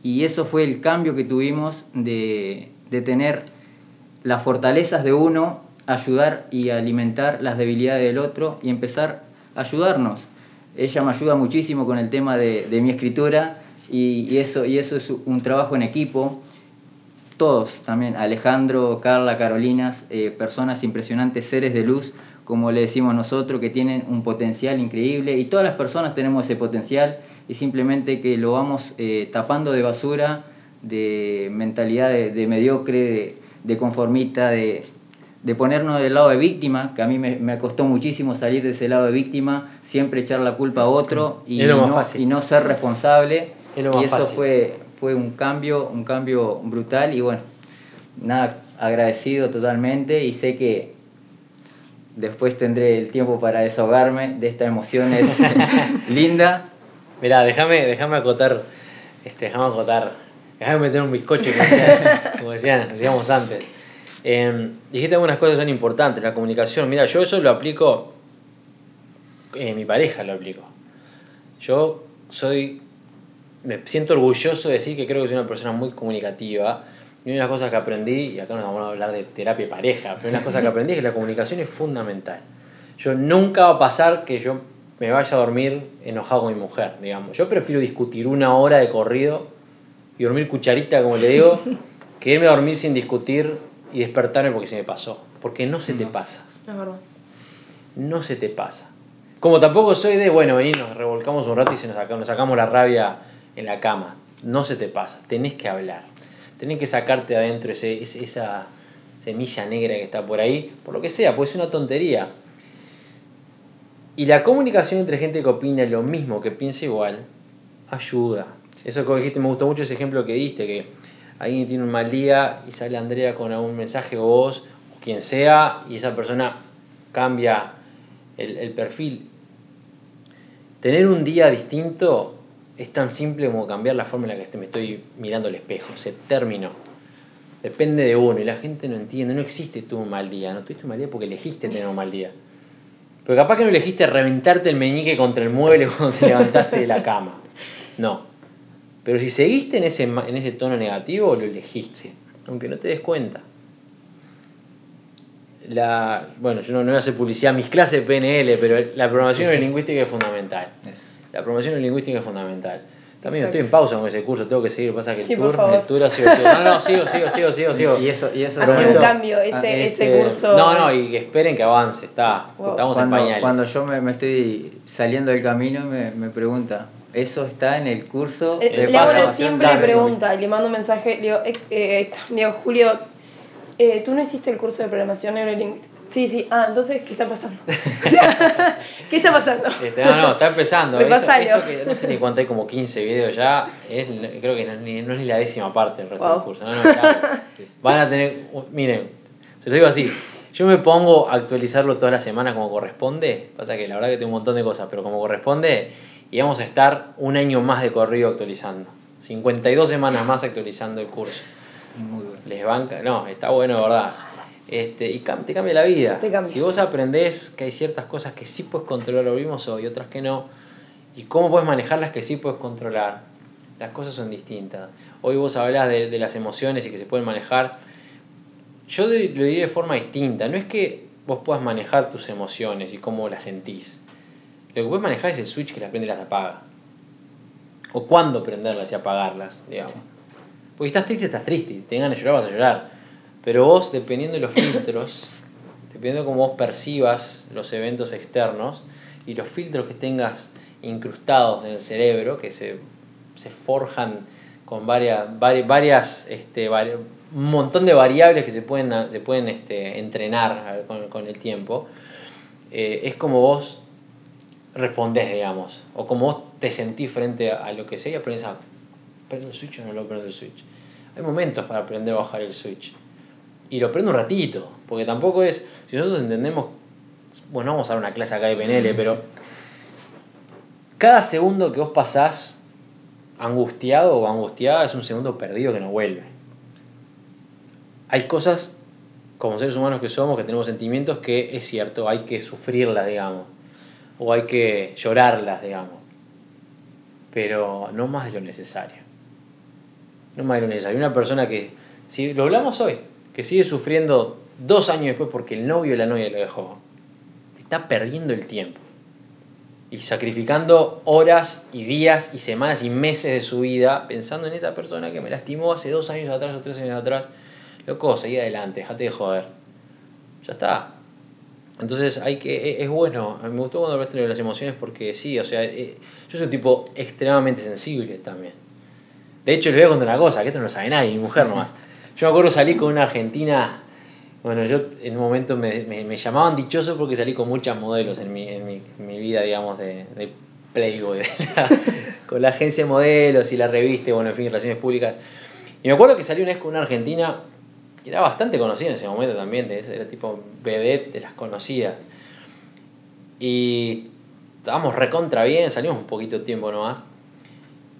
Y eso fue el cambio que tuvimos de, de tener las fortalezas de uno, ayudar y alimentar las debilidades del otro y empezar a ayudarnos. Ella me ayuda muchísimo con el tema de, mi escritura y, y eso, y eso es un trabajo en equipo. Todos también, Alejandro, Carla, Carolinas, eh, personas impresionantes, seres de luz, como le decimos nosotros, que tienen un potencial increíble y todas las personas tenemos ese potencial y simplemente que lo vamos eh, tapando de basura, de mentalidad de, de mediocre, de, de conformista, de, de ponernos del lado de víctima, que a mí me, me costó muchísimo salir de ese lado de víctima, siempre echar la culpa a otro y, no, y no ser responsable. Y eso fácil. fue, fue un cambio, un cambio brutal y bueno, nada, agradecido totalmente y sé que después tendré el tiempo para desahogarme de esta emoción es linda. Mirá, déjame, déjame acotar, este, déjame acotar, déjame meter un bizcocho, como decían, como decían, digamos antes. Eh, dijiste algunas cosas que son importantes, la comunicación. Mira, yo eso lo aplico, eh, mi pareja lo aplico. Yo soy me siento orgulloso de decir que creo que soy una persona muy comunicativa. Y una de las cosas que aprendí, y acá nos vamos a hablar de terapia pareja, pero una de las cosas que aprendí es que la comunicación es fundamental. Yo nunca va a pasar que yo me vaya a dormir enojado con mi mujer, digamos. Yo prefiero discutir una hora de corrido y dormir cucharita, como le digo, que irme a dormir sin discutir y despertarme porque se me pasó. Porque no se te pasa. Es verdad. No se te pasa. Como tampoco soy de, bueno, vení, nos revolcamos un rato y se nos, saca- nos sacamos la rabia en la cama. No se te pasa. Tenés que hablar. Tenés que sacarte de adentro ese, esa semilla negra que está por ahí, por lo que sea, puede ser una tontería. Y la comunicación entre gente que opina lo mismo, que piensa igual, ayuda. Eso que dijiste, me gustó mucho ese ejemplo que diste, que alguien tiene un mal día y sale Andrea con algún mensaje o vos, o quien sea, y esa persona cambia el perfil. Tener un día distinto es tan simple como cambiar la forma en la que me estoy mirando al espejo. Se terminó. Depende de uno y la gente no entiende. No existe tú un mal día. No tuviste un mal día porque elegiste tener un mal día. Pero capaz que no elegiste reventarte el meñique contra el mueble cuando te levantaste de la cama. No. Pero si seguiste en ese, en ese tono negativo, lo elegiste. Aunque no te des cuenta. La, bueno, yo no, no voy a hacer publicidad a mis clases de PNL, pero la programación neurolingüística es fundamental. Es- La programación neurolingüística es fundamental. También Exacto. estoy en pausa con ese curso, tengo que seguir. Pasa que el Sí, tour, el tour ha sido. No, no, sigo, sigo, sigo, sigo, sigo. Y eso, y eso Ha sido un cambio ese, Ah, ese Este, curso. No, no, y que esperen que avance, está. Wow. Estamos en cuando, pañales. cuando yo me, me estoy saliendo del camino me, me pregunta, ¿eso está en el curso? De le hago una simple pregunta y le mando un mensaje. Le digo, eh, eh, le digo, Julio, eh, ¿tú no hiciste el curso de programación neurolingüística? Sí, sí. Ah, entonces, ¿qué está pasando? O sea, ¿Qué está pasando? Este, no, no, está empezando. eso, eso que no sé ni cuánto hay, como 15 videos ya. Es, creo que no, es ni, no es ni la décima parte del resto Wow. del curso. No, no, claro. Van a tener. Miren, se lo digo así. Yo me pongo a actualizarlo todas las semanas como corresponde. Pasa que la verdad que tengo un montón de cosas, pero como corresponde. Y vamos a estar un año más de corrido actualizando. 52 semanas más actualizando el curso. Muy bueno. Les banca. No, está bueno, de verdad. Este, y te cambia la vida. Te cambia. Si vos aprendés que hay ciertas cosas que sí puedes controlar, lo vimos hoy, otras que no, y cómo puedes manejar las que sí puedes controlar, las cosas son distintas. Hoy vos hablás de, de las emociones y que se pueden manejar. Yo lo diría de forma distinta. No es que vos puedas manejar tus emociones y cómo las sentís. Lo que puedes manejar es el switch que las prende y las apaga. O cuándo prenderlas y apagarlas, digamos. Porque si estás triste, estás triste. y Te ganas de llorar, vas a llorar. Pero vos, dependiendo de los filtros, dependiendo de cómo vos percibas los eventos externos y los filtros que tengas incrustados en el cerebro, que se, se forjan con varias, vari- varias, este, vari- un montón de variables que se pueden, se pueden este, entrenar con, con el tiempo, eh, es como vos respondés, digamos, o como vos te sentís frente a, a lo que sea y aprendes a ¿prendo el switch o no lo prendo el switch? Hay momentos para aprender a bajar el switch. Y lo prendo un ratito, porque tampoco es, si nosotros entendemos, bueno, no vamos a dar una clase acá de PNL, pero cada segundo que vos pasás angustiado o angustiada es un segundo perdido que no vuelve. Hay cosas, como seres humanos que somos, que tenemos sentimientos que es cierto, hay que sufrirlas, digamos, o hay que llorarlas, digamos, pero no más de lo necesario. No más de lo necesario. Una persona que, si lo hablamos hoy, que sigue sufriendo dos años después porque el novio o la novia lo dejó, está perdiendo el tiempo y sacrificando horas y días y semanas y meses de su vida pensando en esa persona que me lastimó hace dos años atrás o tres años atrás. Loco, seguí adelante, dejate de joder. Ya está. Entonces hay que, e- es bueno, me gustó cuando hablaste de las emociones porque sí, o sea, eh, yo soy un tipo extremadamente sensible también. De hecho, les voy a contar una cosa, que esto no lo sabe nadie, mi mujer nomás. Yo me acuerdo salí con una argentina, bueno, yo en un momento me, me- llamaban dichoso porque salí con muchas modelos en mi, en mi, mi vida, digamos, de, de Playboy, con la agencia de modelos y la revista, bueno, en fin, relaciones públicas. Y me acuerdo que salí una vez con una argentina que era bastante conocida en ese momento también, de ese- era tipo vedette de las conocidas. Y estábamos recontra bien, salimos un poquito de tiempo nomás.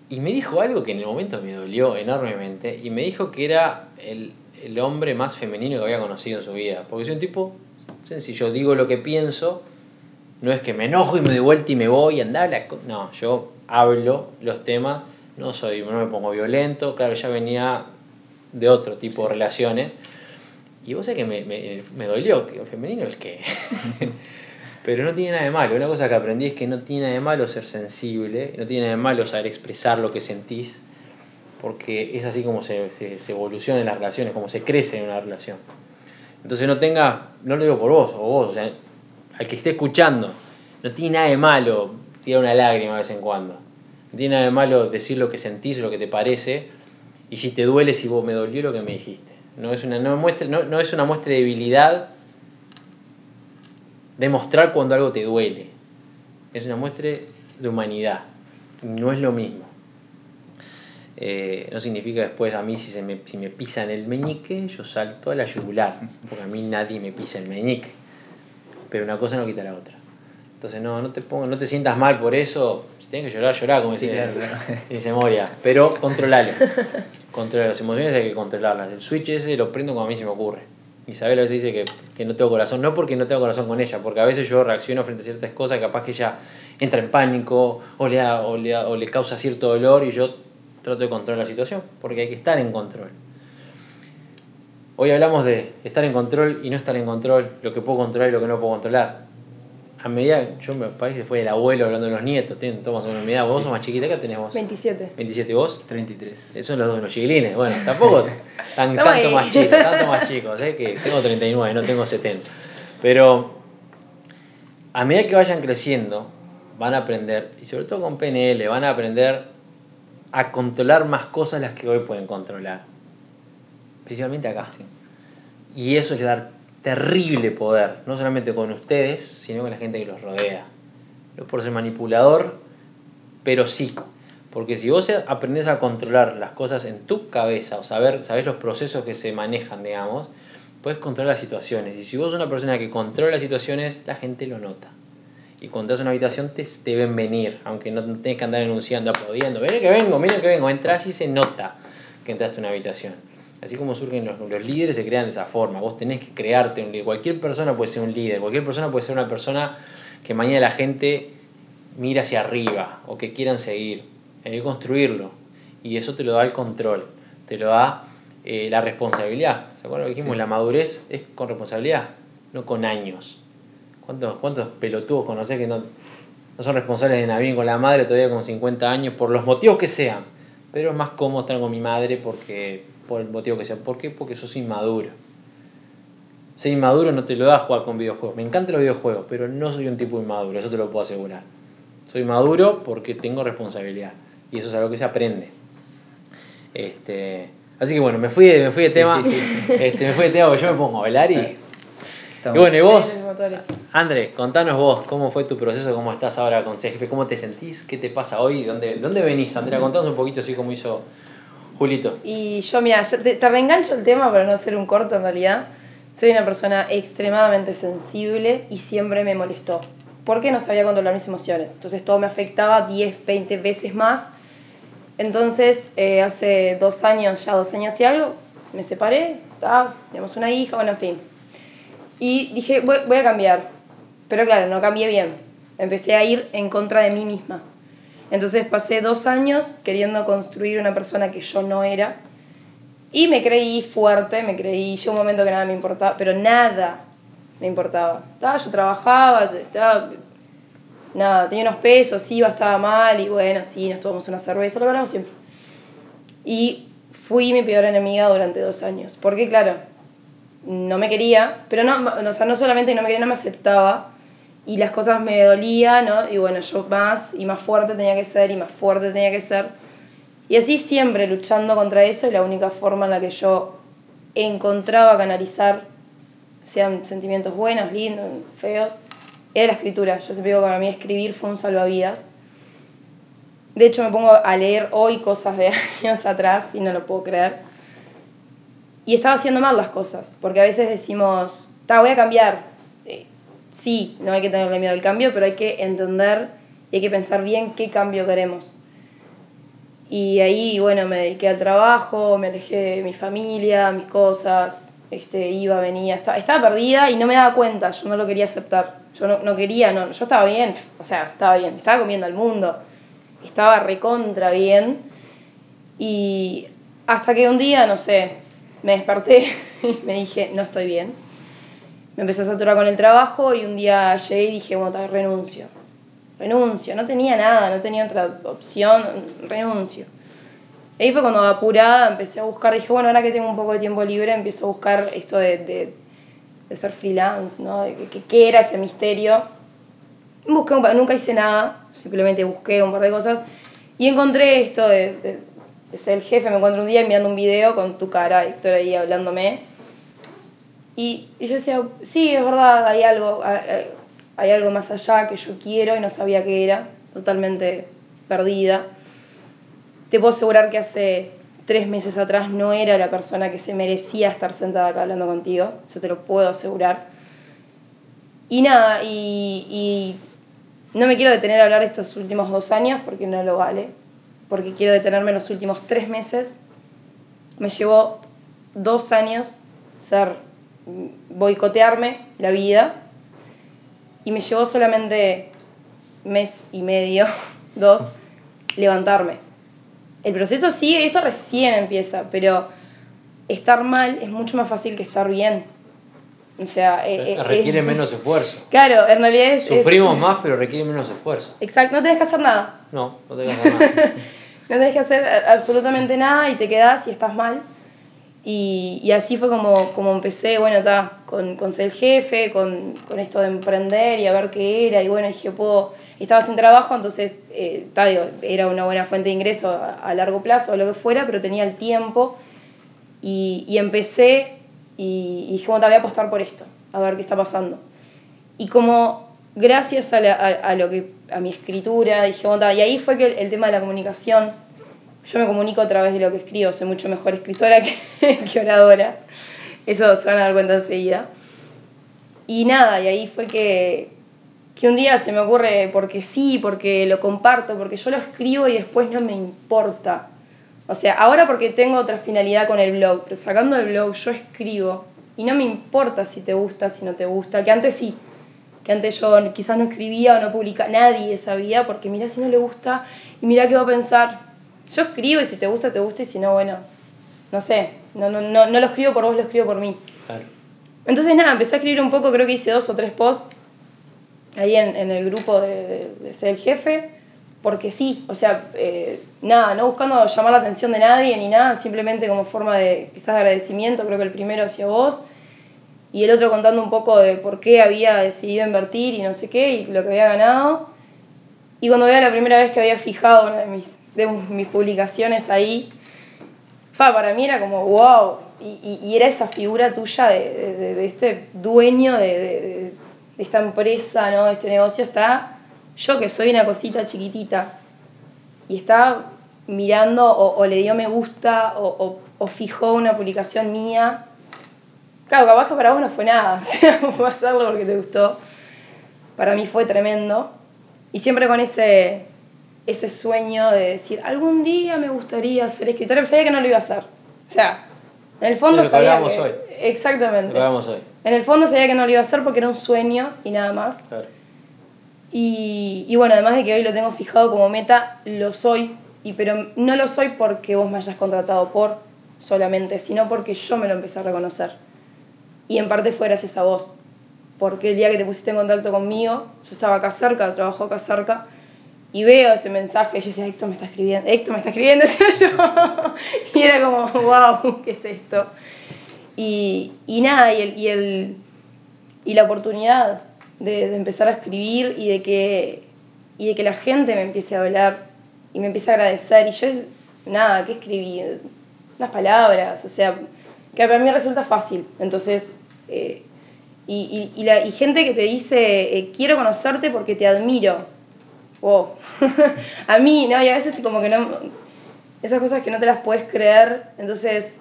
Y me dijo algo que en el momento me dolió enormemente. Y me dijo que era el, el hombre más femenino que había conocido en su vida. Porque soy un tipo sencillo, digo lo que pienso. No es que me enojo y me doy vuelta y me voy y andar. No, yo hablo los temas no soy, no me pongo violento, claro, ya venía de otro tipo de relaciones. Y vos sabés que me, me, me dolió, que el femenino es que... Pero no tiene nada de malo. Una cosa que aprendí es que no tiene nada de malo ser sensible, no tiene nada de malo saber expresar lo que sentís, porque es así como se, se, evoluciona en las relaciones, como se crece en una relación. Entonces no tenga, no lo digo por vos o vos, o sea, al que esté escuchando, no tiene nada de malo tirar una lágrima de vez en cuando. No tiene nada de malo decir lo que sentís, lo que te parece, y si te duele, si vos me dolió lo que me dijiste. No es una, no no, no es una muestra de debilidad demostrar cuando algo te duele. Es una muestra de humanidad. No es lo mismo. Eh, no significa después a mí si, se me, si me pisan el meñique, yo salto a la yugular, porque a mí nadie me pisa el meñique. Pero una cosa no quita la otra. Entonces no, no te pongo, no te sientas mal por eso. Si tienes que llorar, llorar, como dice, claro, claro. dice Moria. Pero controlalo. Controlar las emociones hay que controlarlas. El switch ese lo prendo cuando a mí se me ocurre. Isabel a veces dice que, que no tengo corazón, no porque no tengo corazón con ella, porque a veces yo reacciono frente a ciertas cosas, capaz que ella entra en pánico o le, o le, o le causa cierto dolor y yo trato de controlar la situación, porque hay que estar en control. Hoy hablamos de estar en control y no estar en control, lo que puedo controlar y lo que no puedo controlar. A medida, yo me parece que fue el abuelo hablando de los nietos, tienen todos más o menos mi edad, vos sos más chiquita, ¿qué tenés vos? 27. 27 vos. 33. Esos son los dos, los chiquilines. Bueno, tampoco tan, tanto ahí. más chicos, tanto más chicos, ¿eh? que tengo 39, no tengo 70. Pero a medida que vayan creciendo, van a aprender, y sobre todo con PNL, van a aprender a controlar más cosas las que hoy pueden controlar. Principalmente acá. Y eso les da terrible poder, no solamente con ustedes, sino con la gente que los rodea. No por ser manipulador, pero sí. Porque si vos aprendés a controlar las cosas en tu cabeza o saber, sabés los procesos que se manejan, digamos, puedes controlar las situaciones. Y si vos sos una persona que controla las situaciones, la gente lo nota. Y cuando entras a una habitación te, te ven venir, aunque no tenés que andar enunciando, aplaudiendo. Miren que vengo, miren que vengo. Entras y se nota que entraste a una habitación. Así como surgen los, los líderes, se crean de esa forma. Vos tenés que crearte un líder. Cualquier persona puede ser un líder. Cualquier persona puede ser una persona que mañana la gente mira hacia arriba o que quieran seguir. Hay que construirlo. Y eso te lo da el control. Te lo da eh, la responsabilidad. ¿Se acuerdan lo que dijimos? Sí. La madurez es con responsabilidad, no con años. ¿Cuántos, cuántos pelotudos conocés que no, no son responsables de bien con la madre todavía con 50 años, por los motivos que sean? Pero es más cómodo estar con mi madre porque, por el motivo que sea. ¿Por qué? Porque sos inmaduro. Ser inmaduro no te lo da jugar con videojuegos. Me encantan los videojuegos, pero no soy un tipo inmaduro, eso te lo puedo asegurar. Soy maduro porque tengo responsabilidad. Y eso es algo que se aprende. Este, así que bueno, me fui de, me fui de Sí, tema. sí, sí. Este, me fui de tema porque yo me pongo a hablar y. Y bueno, ¿y vos? André, contanos vos, ¿cómo fue tu proceso? ¿Cómo estás ahora con CGP? ¿Cómo te sentís? ¿Qué te pasa hoy? ¿Dónde, dónde venís, Andrea? Contanos un poquito así como hizo Julito. Y yo, mira, yo te, te reengancho el tema para no hacer un corto en realidad. Soy una persona extremadamente sensible y siempre me molestó. Porque no sabía controlar mis emociones. Entonces todo me afectaba 10, 20 veces más. Entonces, eh, hace dos años, ya dos años y algo, me separé, ta, tenemos una hija, bueno, en fin. Y dije, voy, voy a cambiar. Pero claro, no cambié bien. Empecé a ir en contra de mí misma. Entonces pasé dos años queriendo construir una persona que yo no era. Y me creí fuerte, me creí, llegó un momento que nada me importaba, pero nada me importaba. Estaba, yo trabajaba, estaba, nada, tenía unos pesos, iba, estaba mal, y bueno, sí, nos tomamos una cerveza, lo hablamos siempre. Y fui mi peor enemiga durante dos años, porque claro, no me quería, pero no, o sea, no solamente no me quería, no me aceptaba, y las cosas me dolían, ¿no? Y bueno, yo más y más fuerte tenía que ser, y más fuerte tenía que ser. Y así siempre luchando contra eso, y la única forma en la que yo encontraba canalizar, sean sentimientos buenos, lindos, feos, era la escritura. Yo siempre digo que para mí escribir fue un salvavidas. De hecho, me pongo a leer hoy cosas de años atrás y no lo puedo creer. Y estaba haciendo mal las cosas, porque a veces decimos, "Ta, voy a cambiar. Sí, no hay que tenerle miedo al cambio, pero hay que entender y hay que pensar bien qué cambio queremos. Y ahí, bueno, me dediqué al trabajo, me alejé de mi familia, mis cosas, este, iba, venía, estaba, estaba perdida y no me daba cuenta, yo no lo quería aceptar. Yo no, no quería, no, yo estaba bien, o sea, estaba bien, estaba comiendo al mundo, estaba recontra bien. Y hasta que un día, no sé, me desperté y me dije, no estoy bien. Me empecé a saturar con el trabajo y un día llegué y dije, bueno, tal, renuncio. Renuncio, no tenía nada, no tenía otra opción, renuncio. Ahí fue cuando apurada empecé a buscar, dije, bueno, ahora que tengo un poco de tiempo libre, empiezo a buscar esto de, de, de ser freelance, ¿no? De que- qué era ese misterio. Busqué un nunca hice nada, simplemente busqué un par de cosas y encontré esto de, de- de ser el jefe. Me encontré un día mirando un video con tu cara, Héctor, ahí hablándome. Y, yo decía, sí, es verdad, hay algo, hay, algo más allá que yo quiero y no sabía qué era, totalmente perdida. Te puedo asegurar que hace tres meses atrás no era la persona que se merecía estar sentada acá hablando contigo, eso te lo puedo asegurar. Y nada, y, y no me quiero detener a hablar estos últimos dos años porque no lo vale, porque quiero detenerme en los últimos tres meses. Me llevó dos años ser boicotearme la vida y me llevó solamente mes y medio, dos, levantarme. El proceso sigue, esto recién empieza, pero estar mal es mucho más fácil que estar bien. O sea, eh, eh, Requiere es- menos esfuerzo. Claro, en realidad es... es- Sufrimos más, pero requiere menos esfuerzo. Exacto, no tenés que hacer nada. No, no te que hacer nada. No tenés que hacer absolutamente nada y te quedás y estás mal. Y, y así fue como, como empecé, bueno, ta, con, con ser jefe, con, con esto de emprender y a ver qué era. Y bueno, dije, puedo, estaba sin trabajo, entonces, eh, ta, digo, era una buena fuente de ingreso a, a largo plazo o lo que fuera, pero tenía el tiempo. Y, y empecé y, y dije, bueno, ta, voy a apostar por esto, a ver qué está pasando. Y como gracias a, la- a, a lo que, a mi escritura, dije, bueno, ta, y ahí fue que el, el tema de la comunicación, yo me comunico a través de lo que escribo, soy mucho mejor escritora que, que oradora, eso se van a dar cuenta enseguida. Y nada, y ahí fue que, que un día se me ocurre, porque sí, porque lo comparto, porque yo lo escribo y después no me importa. O sea, ahora porque tengo otra finalidad con el blog, pero sacando el blog yo escribo y no me importa si te gusta, si no te gusta, que antes sí, que antes yo quizás no escribía o no publicaba, nadie sabía, porque mira si no le gusta y mira qué va a pensar. Yo escribo y si te gusta, te gusta y si no, bueno, no sé, no, no, no, no lo escribo por vos, lo escribo por mí. Claro. Entonces nada, empecé a escribir un poco, creo que hice dos o tres posts ahí en, en el grupo de, de- de ser el jefe, porque sí, o sea, eh, nada, no buscando llamar la atención de nadie ni nada, simplemente como forma de quizás de agradecimiento, creo que el primero hacia vos, y el otro contando un poco de por qué había decidido invertir y no sé qué, y lo que había ganado. Y cuando veía la primera vez que había fijado una de mis, de mis publicaciones ahí, para mí era como wow. Y, y- era esa figura tuya de, de- este dueño de, de- esta empresa, ¿no? de este negocio. Está yo que soy una cosita chiquitita y está mirando o, le dio me gusta o, o- fijó una publicación mía. Claro, capaz que para vos no fue nada, fue hacerlo porque te gustó. Para mí fue tremendo. Y siempre con ese, ese sueño de decir, algún día me gustaría ser escritora, pero sabía que no lo iba a hacer. O sea, en el fondo lo sabía que... hoy. Exactamente. Lo hoy. En el fondo sabía que no lo iba a hacer porque era un sueño y nada más. Claro. Y, y bueno, además de que hoy lo tengo fijado como meta, lo soy. Y, pero no lo soy porque vos me hayas contratado por solamente, sino porque yo me lo empecé a reconocer. Y en parte fue gracias a vos. Porque el día que te pusiste en contacto conmigo, yo estaba acá cerca, trabajo acá cerca, y veo ese mensaje, yo decía, Héctor me está escribiendo, Héctor me está escribiendo, y era como, wow, ¿qué es esto? Y, y nada, y, el, y, el, y la oportunidad de, de empezar a escribir y de, que, y de que la gente me empiece a hablar y me empiece a agradecer. Y yo, nada, ¿qué escribí? Unas palabras, o sea, que para mí resulta fácil. Entonces, eh, y, y, y, la, y gente que te dice, eh, quiero conocerte porque te admiro. Wow. a mí, ¿no? Y a veces como que no... Esas cosas que no te las puedes creer. Entonces,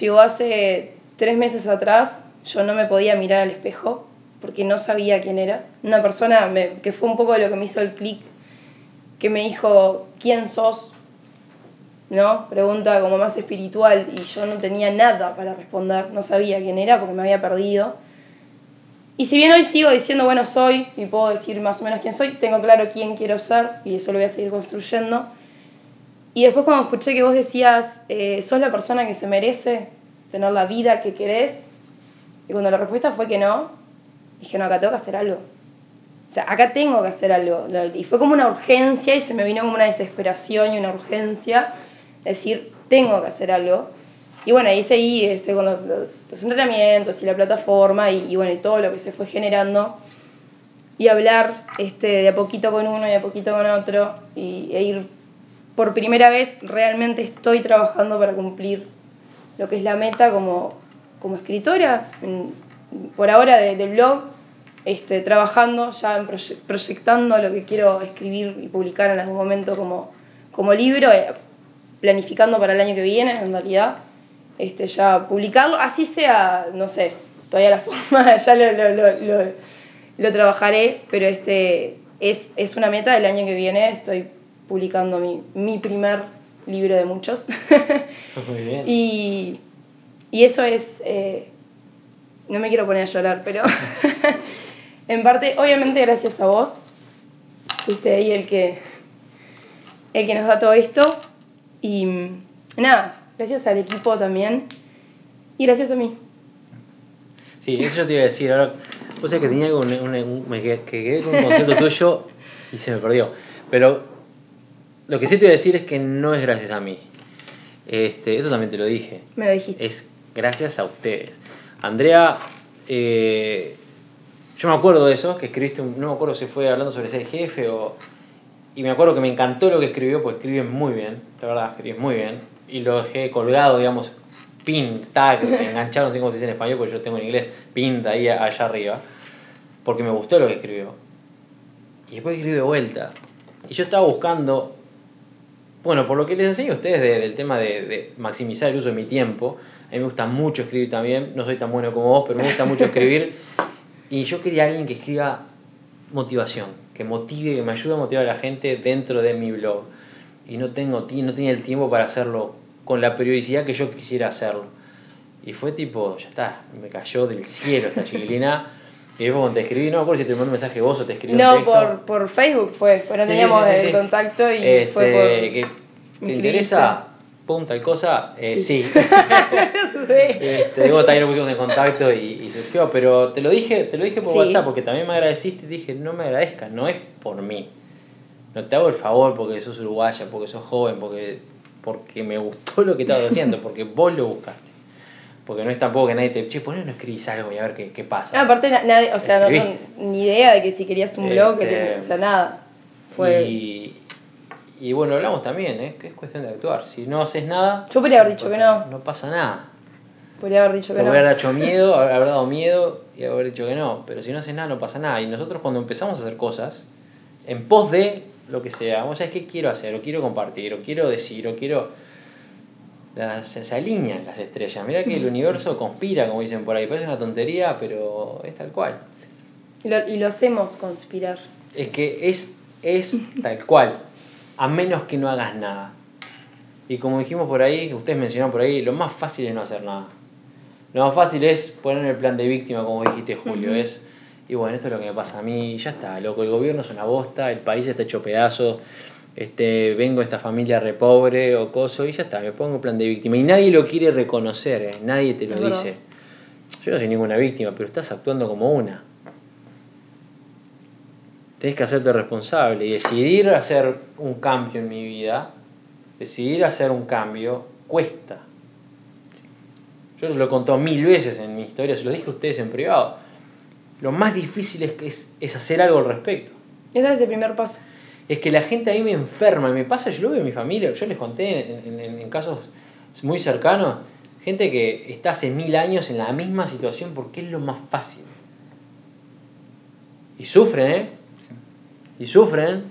llegó hace tres meses atrás, yo no me podía mirar al espejo porque no sabía quién era. Una persona me, que fue un poco lo que me hizo el clic, que me dijo, ¿quién sos? ¿No? Pregunta como más espiritual y yo no tenía nada para responder, no sabía quién era porque me había perdido. Y si bien hoy sigo diciendo, bueno, soy, y puedo decir más o menos quién soy, tengo claro quién quiero ser y eso lo voy a seguir construyendo. y después cuando escuché que vos decías, eh, sos la persona que se merece tener la vida que querés, y cuando la respuesta fue que no, dije, no, acá tengo que hacer algo. O sea, acá tengo que hacer algo. Y fue como una urgencia y se me vino como una desesperación y una urgencia. Decir, tengo que hacer algo. Y bueno, ahí seguí este, con los, los, entrenamientos y la plataforma y, y, bueno, y todo lo que se fue generando. Y hablar este, de a poquito con uno y a poquito con otro. Y, e ir, por primera vez, realmente estoy trabajando para cumplir lo que es la meta como, como escritora. por ahora del de blog, este, trabajando, ya proyectando lo que quiero escribir y publicar en algún momento como, como libro, eh, planificando para el año que viene, en realidad este, ya publicarlo, así sea, no sé, todavía la forma, ya lo, lo, lo, lo, trabajaré, pero este, es, es, una meta del año que viene, estoy publicando mi, mi primer libro de muchos. Muy bien. y, y, eso es, eh, no me quiero poner a llorar, pero en parte, obviamente gracias a vos, fuiste ahí el que, el que nos da todo esto, y nada, gracias al equipo también y gracias a mí. Sí, eso yo te iba a decir. Ahora, vos que tenía un, me quedé con un concepto tuyo y se me perdió. Pero lo que sí te iba a decir es que no es gracias a mí. Este, eso también te lo dije. Me lo dijiste. Es gracias a ustedes. Andrea, eh, yo me acuerdo de eso, que escribiste, no me acuerdo si fue hablando sobre ser jefe o... Y me acuerdo que me encantó lo que escribió, porque escribe muy bien, la verdad, escribe muy bien y lo dejé colgado, digamos, pin, tag, enganchado, no sé cómo se dice en español, porque yo tengo en inglés, pinta ahí allá arriba, porque me gustó lo que escribió. Y después escribí de vuelta. Y yo estaba buscando, bueno, por lo que les enseño a ustedes del tema de, de, maximizar el uso de mi tiempo, a mí me gusta mucho escribir también, no soy tan bueno como vos, pero me gusta mucho escribir. Y yo quería alguien que escriba motivación, que motive, que me ayude a motivar a la gente dentro de mi blog y no, tengo, no tenía el tiempo para hacerlo con la periodicidad que yo quisiera hacerlo. Y fue tipo, ya está, me cayó del cielo esta chiquilina. Y después cuando te escribí, no me acuerdo si te mandó un mensaje vos o te escribí no, un texto. por, por Facebook fue, pero no teníamos el contacto y este, fue por... Que, ¿Te interesa? Pum, tal cosa. Eh, sí. sí. este, vos también lo pusimos en contacto y, y, surgió, pero te lo dije, te lo dije por WhatsApp porque también me agradeciste y dije, no me agradezcas, no es por mí no te hago el favor porque sos uruguaya, porque sos joven, porque, porque me gustó lo que estabas haciendo, porque vos lo buscaste. Porque no es tampoco que nadie te. Che, ¿por no escribís algo y a ver qué, qué pasa? aparte, nadie, o sea, no, ni idea de que si querías un blog, este, o sea, nada. Fue... Y, y bueno, hablamos también, ¿eh? que es cuestión de actuar. Si no haces nada. Yo podría haber dicho que no. No pasa nada. Podría haber dicho que te no. Haber hecho miedo, haber dado miedo y haber dicho que no. Pero si no haces nada, no pasa nada. Y nosotros cuando empezamos a hacer cosas, en pos de lo que sea, vos sabés qué quiero hacer, o quiero compartir, o quiero decir, o quiero... Se, se, alinean las estrellas. Mira que el universo conspira, como dicen por ahí. Parece una tontería, pero es tal cual. Y lo, y lo hacemos conspirar. Es que es, es tal cual. A menos que no hagas nada. Y como dijimos por ahí, ustedes mencionaron por ahí, lo más fácil es no hacer nada. Lo más fácil es poner el plan de víctima, como dijiste Julio. Es y bueno, esto es lo que me pasa a mí, ya está, loco, el gobierno es una bosta, el país está hecho pedazos, este, vengo de esta familia re pobre o coso, y ya está, me pongo plan de víctima. Y nadie lo quiere reconocer, ¿eh? nadie te lo dice. Yo no soy ninguna víctima, pero estás actuando como una. Tienes que hacerte responsable y decidir hacer un cambio en mi vida, decidir hacer un cambio, cuesta. Yo lo he contado mil veces en mi historia, se lo dije a ustedes en privado lo más difícil es, es, hacer algo al respecto. Ese es el primer paso. Es que la gente a mí me enferma, me pasa, yo lo veo en mi familia, yo les conté en, en, casos muy cercanos, gente que está hace mil años en la misma situación porque es lo más fácil. Y sufren, ¿eh? Y sufren,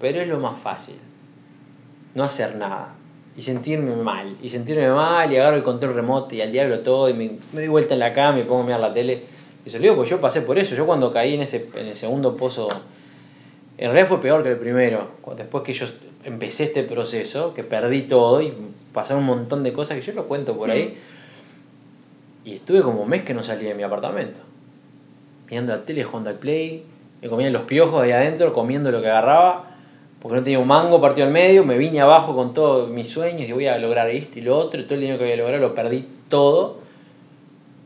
pero es lo más fácil. No hacer nada. Y sentirme mal. Y sentirme mal y agarro el control remoto y al diablo todo y me, me doy vuelta en la cama y pongo a mirar la tele y se lo digo, pues yo pasé por eso. Yo cuando caí en, ese, en el segundo pozo, en realidad fue peor que el primero. Después que yo empecé este proceso, que perdí todo y pasaron un montón de cosas que yo lo cuento por ahí. Y estuve como un mes que no salía de mi apartamento. Mirando la tele, jugando al play, me comían los piojos ahí adentro, comiendo lo que agarraba, porque no tenía un mango partido al medio, me vine abajo con todos mis sueños y voy a lograr esto y lo otro, y todo el dinero que había logrado lo perdí todo.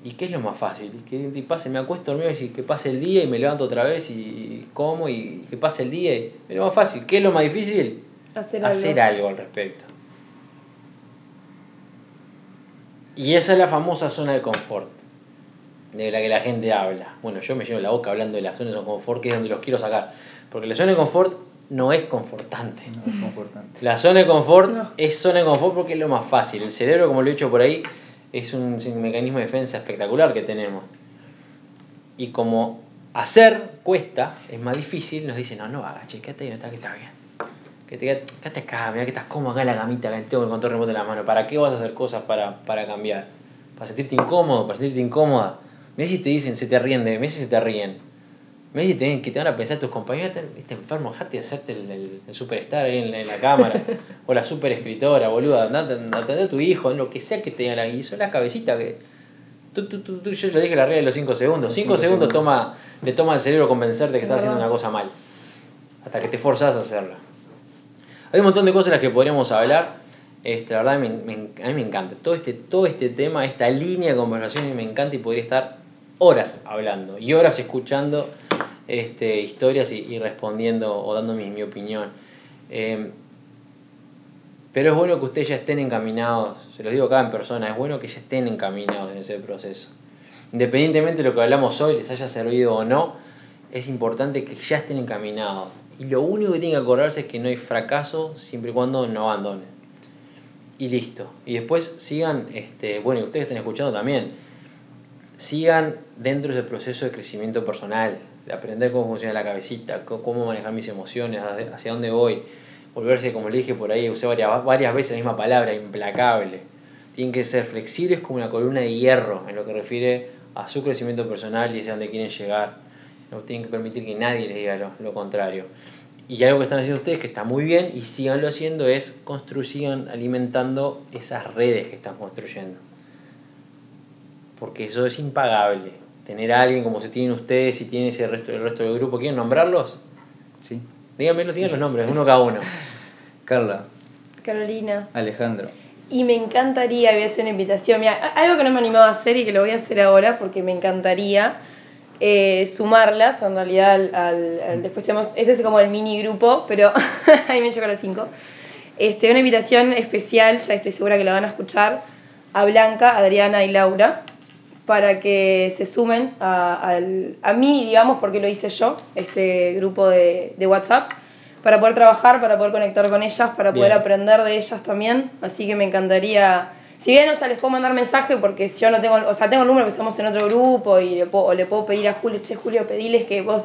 ¿Y qué es lo más fácil? Que pase, me acuesto dormido y que pase el día y me levanto otra vez y como y que pase el día. Y, es lo más fácil. ¿Qué es lo más difícil? Hacer, Hacer algo al respecto. Y esa es la famosa zona de confort, de la que la gente habla. Bueno, yo me llevo la boca hablando de la zona de confort, que es donde los quiero sacar. Porque la zona de confort no es confortante. No es confortante. La zona de confort es zona de confort porque es lo más fácil. El cerebro, como lo he dicho por ahí, es un mecanismo de defensa espectacular que tenemos. Y como hacer cuesta, es más difícil, nos dicen, no, no hagas, che, quédate que está bien. Quédate acá, mira que estás cómodo acá en la camita, que tengo el control remoto en la mano. ¿Para qué vas a hacer cosas para, para cambiar? ¿Para sentirte incómodo? ¿Para sentirte incómoda? Mira si te dicen, se te ríen de si se te ríen. Si te, que te van a pensar tus compañeros, este enfermo, dejate de hacerte el, el, superstar ahí en, la cámara. o la super escritora, boluda. Atender a tu hijo, en lo que sea que te digan ahí. Son las cabecitas que... Tú, tú, tú, yo le dije la regla de los 5 segundos. 5 segundos, toma, le toma al cerebro convencerte que estás haciendo una cosa mal. Hasta que te forzás a hacerla. Hay un montón de cosas de las que podríamos hablar. Este, la verdad, a mí me encanta. Todo este, todo este tema, esta línea de conversación, me encanta y podría estar horas hablando y horas escuchando este, historias y, respondiendo o dando mi, opinión. Em, pero es bueno que ustedes ya estén encaminados, se los digo acá en persona, es bueno que ya estén encaminados en ese proceso. Independientemente de lo que hablamos hoy, les haya servido o no, es importante que ya estén encaminados. Y lo único que tienen que acordarse es que no hay fracaso siempre y cuando no abandonen. Y listo. Y después sigan, este, bueno, y ustedes están escuchando también, sigan dentro de ese proceso de crecimiento personal, aprender cómo funciona la cabecita, cómo manejar mis emociones, hacia dónde voy. Volverse, como le dije por ahí, usé varias, varias veces la misma palabra, implacable. Tienen que ser flexibles como una columna de hierro en lo que refiere a su crecimiento personal y hacia dónde quieren llegar no tienen que permitir que nadie les diga lo, contrario. Y algo que están haciendo ustedes que está muy bien y síganlo haciendo es construir, sigan alimentando esas redes que están construyendo. Porque eso es impagable. Tener a alguien como se tienen ustedes y tiene ese resto, el resto del grupo. ¿Quieren nombrarlos? Sí. Díganme, digan los nombres, uno cada uno. Carla. Carolina. Alejandro. Y me encantaría, voy a hacer una invitación. Mira, algo que no me animaba a hacer y que lo voy a hacer ahora porque me encantaría eh, sumarlas en realidad al, después tenemos, este es como el mini grupo, pero ahí me llegó a los cinco. Este, una invitación especial, ya estoy segura que la van a escuchar, a Blanca, Adriana y Laura, para que se sumen a, a, mí, digamos, porque lo hice yo, este grupo de, de, WhatsApp, para poder trabajar, para poder conectar con ellas, para poder aprender de ellas también. Así que me encantaría si bien, o sea, les puedo mandar mensaje porque si yo no tengo, o sea, tengo el número que estamos en otro grupo y le puedo, o le puedo pedir a Julio, che, Julio, pediles que vos...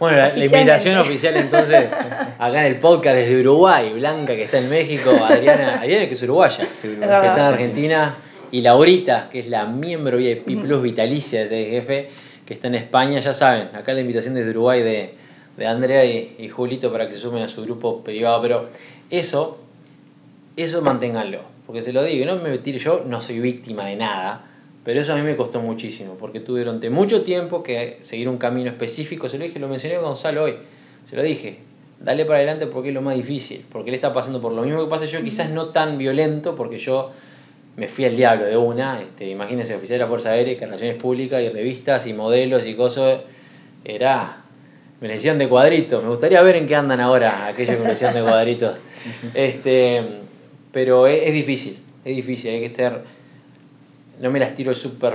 bueno, la, invitación oficial entonces, acá en el podcast desde Uruguay, Blanca que está en México, Adriana, Adriana que es uruguaya, que está en Argentina, y Laurita, que es la miembro VIP Plus vitalicia de ese jefe, que está en España, ya saben, acá la invitación desde Uruguay de, de Andrea y, y Julito para que se sumen a su grupo privado, pero eso eso manténganlo. Porque se lo digo, no me tire yo, no soy víctima de nada, pero eso a mí me costó muchísimo, porque tuve durante mucho tiempo que seguir un camino específico, se lo dije, lo mencioné a Gonzalo hoy, se lo dije, dale para adelante porque es lo más difícil, porque él está pasando por lo mismo que pasa yo, quizás no tan violento, porque yo me fui al diablo de una, este, imagínense, oficial de la Fuerza Aérea, relaciones públicas y revistas y modelos y cosas, era, me decían de cuadritos, me gustaría ver en qué andan ahora aquellos que me decían de cuadritos. Este, pero es, difícil, es difícil, hay que estar, no me las tiro súper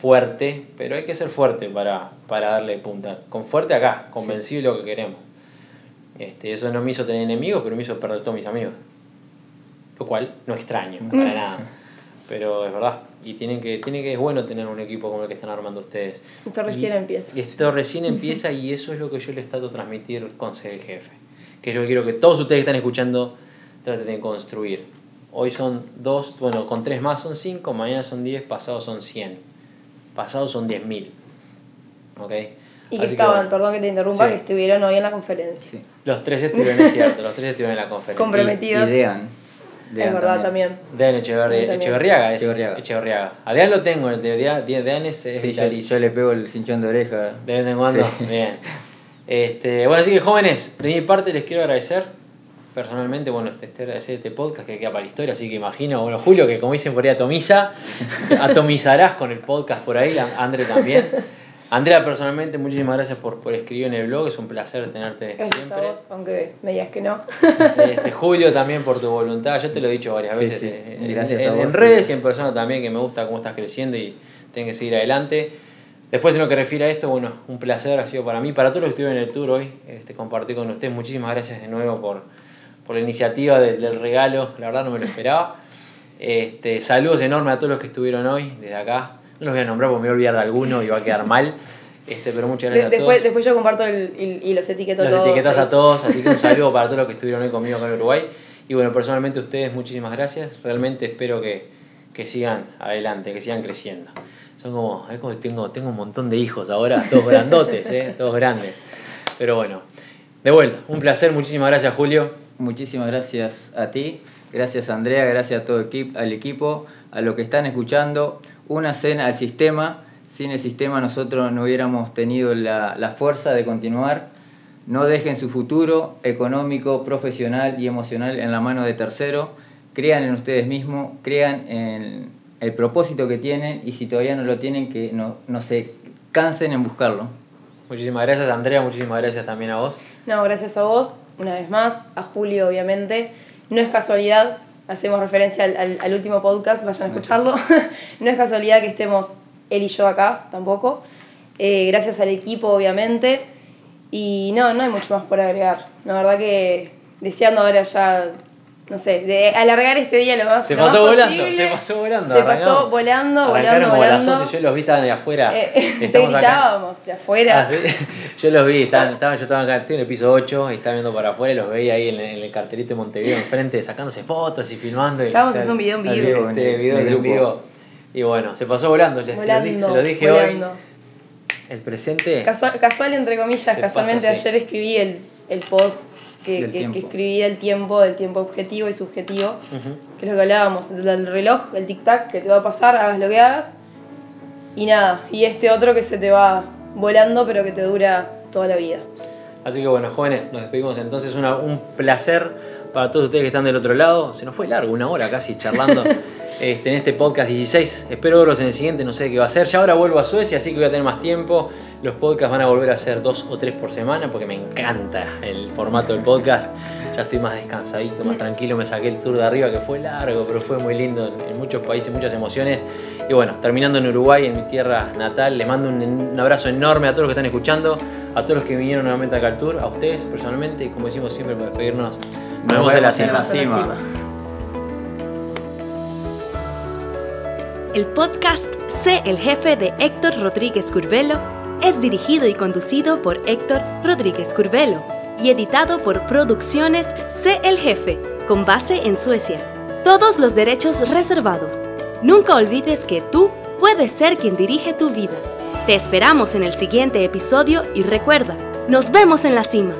fuerte, pero hay que ser fuerte para, para darle punta. Con fuerte acá, convencido de lo que queremos. Este, eso no me hizo tener enemigos, pero me hizo perder todos mis amigos. Lo cual no extraño, para nada. Pero es verdad. Y tienen que, tiene que, es bueno tener un equipo como el que están armando ustedes. Esto recién empieza. esto recién empieza y eso es lo que yo les trato de transmitir con ser jefe. Que es lo que quiero que todos ustedes que están escuchando traten de construir. Hoy son dos, bueno, con tres más son cinco, mañana son diez, pasado son cien. Pasado son diez mil. ¿Ok? Y que estaban, perdón que te interrumpa, que estuvieron hoy en la conferencia. Los tres estuvieron, es cierto, los tres estuvieron en la conferencia. Comprometidos. Y, Dean. es verdad también. Dean Echeverriaga, Echeverriaga es. Echeverriaga. A Dean lo tengo, el de Dean, Dean es, sí, yo, le pego el cinchón de oreja. De vez en cuando, bien. Este, bueno, así que jóvenes, de mi parte les quiero agradecer personalmente, bueno, este, agradecer este podcast que queda para la historia, así que imagino, bueno, Julio, que como dicen por ahí atomiza, atomizarás con el podcast por ahí, André también. Andrea, personalmente, muchísimas gracias por, por escribir en el blog, es un placer tenerte gracias siempre. A vos, aunque me digas que no. Este, Julio, también por tu voluntad, yo te lo he dicho varias veces, eh, en, gracias en, redes y en persona también, que me gusta cómo estás creciendo y tienes que seguir adelante. Después, en lo que refiere a esto, bueno, un placer ha sido para mí, para todos los que estuvieron en el tour hoy, este, compartir con ustedes. Muchísimas gracias de nuevo por, por la iniciativa del, regalo, la verdad no me lo esperaba. Este, saludos enormes a todos los que estuvieron hoy, desde acá. No los voy a nombrar porque me voy a olvidar de alguno y va a quedar mal. Este, pero muchas gracias después, a todos. Después yo comparto el, y los etiqueto a todos. etiquetas a todos, así que un saludo para todos los que estuvieron hoy conmigo acá en Uruguay. Y bueno, personalmente ustedes, muchísimas gracias. Realmente espero que, que sigan adelante, que sigan creciendo. Son como, es como tengo, tengo un montón de hijos ahora, todos grandotes, ¿eh? todos grandes. Pero bueno, de vuelta, un placer, muchísimas gracias Julio. Muchísimas gracias a ti, gracias Andrea, gracias a todo el al equipo, a los que están escuchando. Una cena al sistema, sin el sistema nosotros no hubiéramos tenido la, la fuerza de continuar. No dejen su futuro económico, profesional y emocional en la mano de tercero. Crean en ustedes mismos, crean en el propósito que tienen y si todavía no lo tienen, que no, no se cansen en buscarlo. Muchísimas gracias Andrea, muchísimas gracias también a vos. No, gracias a vos, una vez más, a Julio obviamente. No es casualidad, hacemos referencia al, al, último podcast, vayan a escucharlo. no es casualidad que estemos él y yo acá tampoco. Eh, gracias al equipo obviamente. Y no, no hay mucho más por agregar. La verdad que deseando ahora ya no sé, de alargar este día lo más, se lo pasó más volando, posible. Se pasó volando. Se pasó volando, volando, volando. yo los vi, estaban de afuera. Eh, te gritábamos de afuera. Ah, ¿sí? Yo los vi, estaban, estaban, yo estaba en el piso 8 y estaba viendo para afuera y los veía ahí en, en, el cartelito de Montevideo enfrente, sacándose fotos y filmando. Y, Estábamos haciendo un video en vivo. Este, videos en vivo. Y bueno, se pasó volando, les volando, se lo dije volando. hoy. El presente. Casual, casual entre comillas, casualmente ayer escribí el, el post que, que, que, escribí del tiempo, del tiempo objetivo y subjetivo, que es lo que hablábamos, del reloj, el tic-tac que te va a pasar, hagas lo que hagas, y nada, y este otro que se te va volando pero que te dura toda la vida. Así que bueno, jóvenes, nos despedimos entonces, Una, un placer para todos ustedes que están del otro lado, se nos fue largo, una hora casi charlando. Este, en este podcast 16. Espero verlos en el siguiente, no sé qué va a ser. Ya ahora vuelvo a Suecia, así que voy a tener más tiempo. Los podcasts van a volver a ser dos o tres por semana porque me encanta el formato del podcast. Ya estoy más descansadito, más tranquilo. Me saqué el tour de arriba que fue largo, pero fue muy lindo en muchos países, muchas emociones. Y bueno, terminando en Uruguay, en mi tierra natal, le mando un, abrazo enorme a todos los que están escuchando, a todos los que vinieron nuevamente acá al tour, a ustedes personalmente. Y como decimos siempre, para despedirnos, nos, vemos en la cima. El podcast Sé el jefe de Héctor Rodríguez Curvelo es dirigido y conducido por Héctor Rodríguez Curvelo y editado por Producciones Sé el jefe, con base en Suecia. Todos los derechos reservados. Nunca olvides que tú puedes ser quien dirige tu vida. Te esperamos en el siguiente episodio y recuerda, nos vemos en la cima.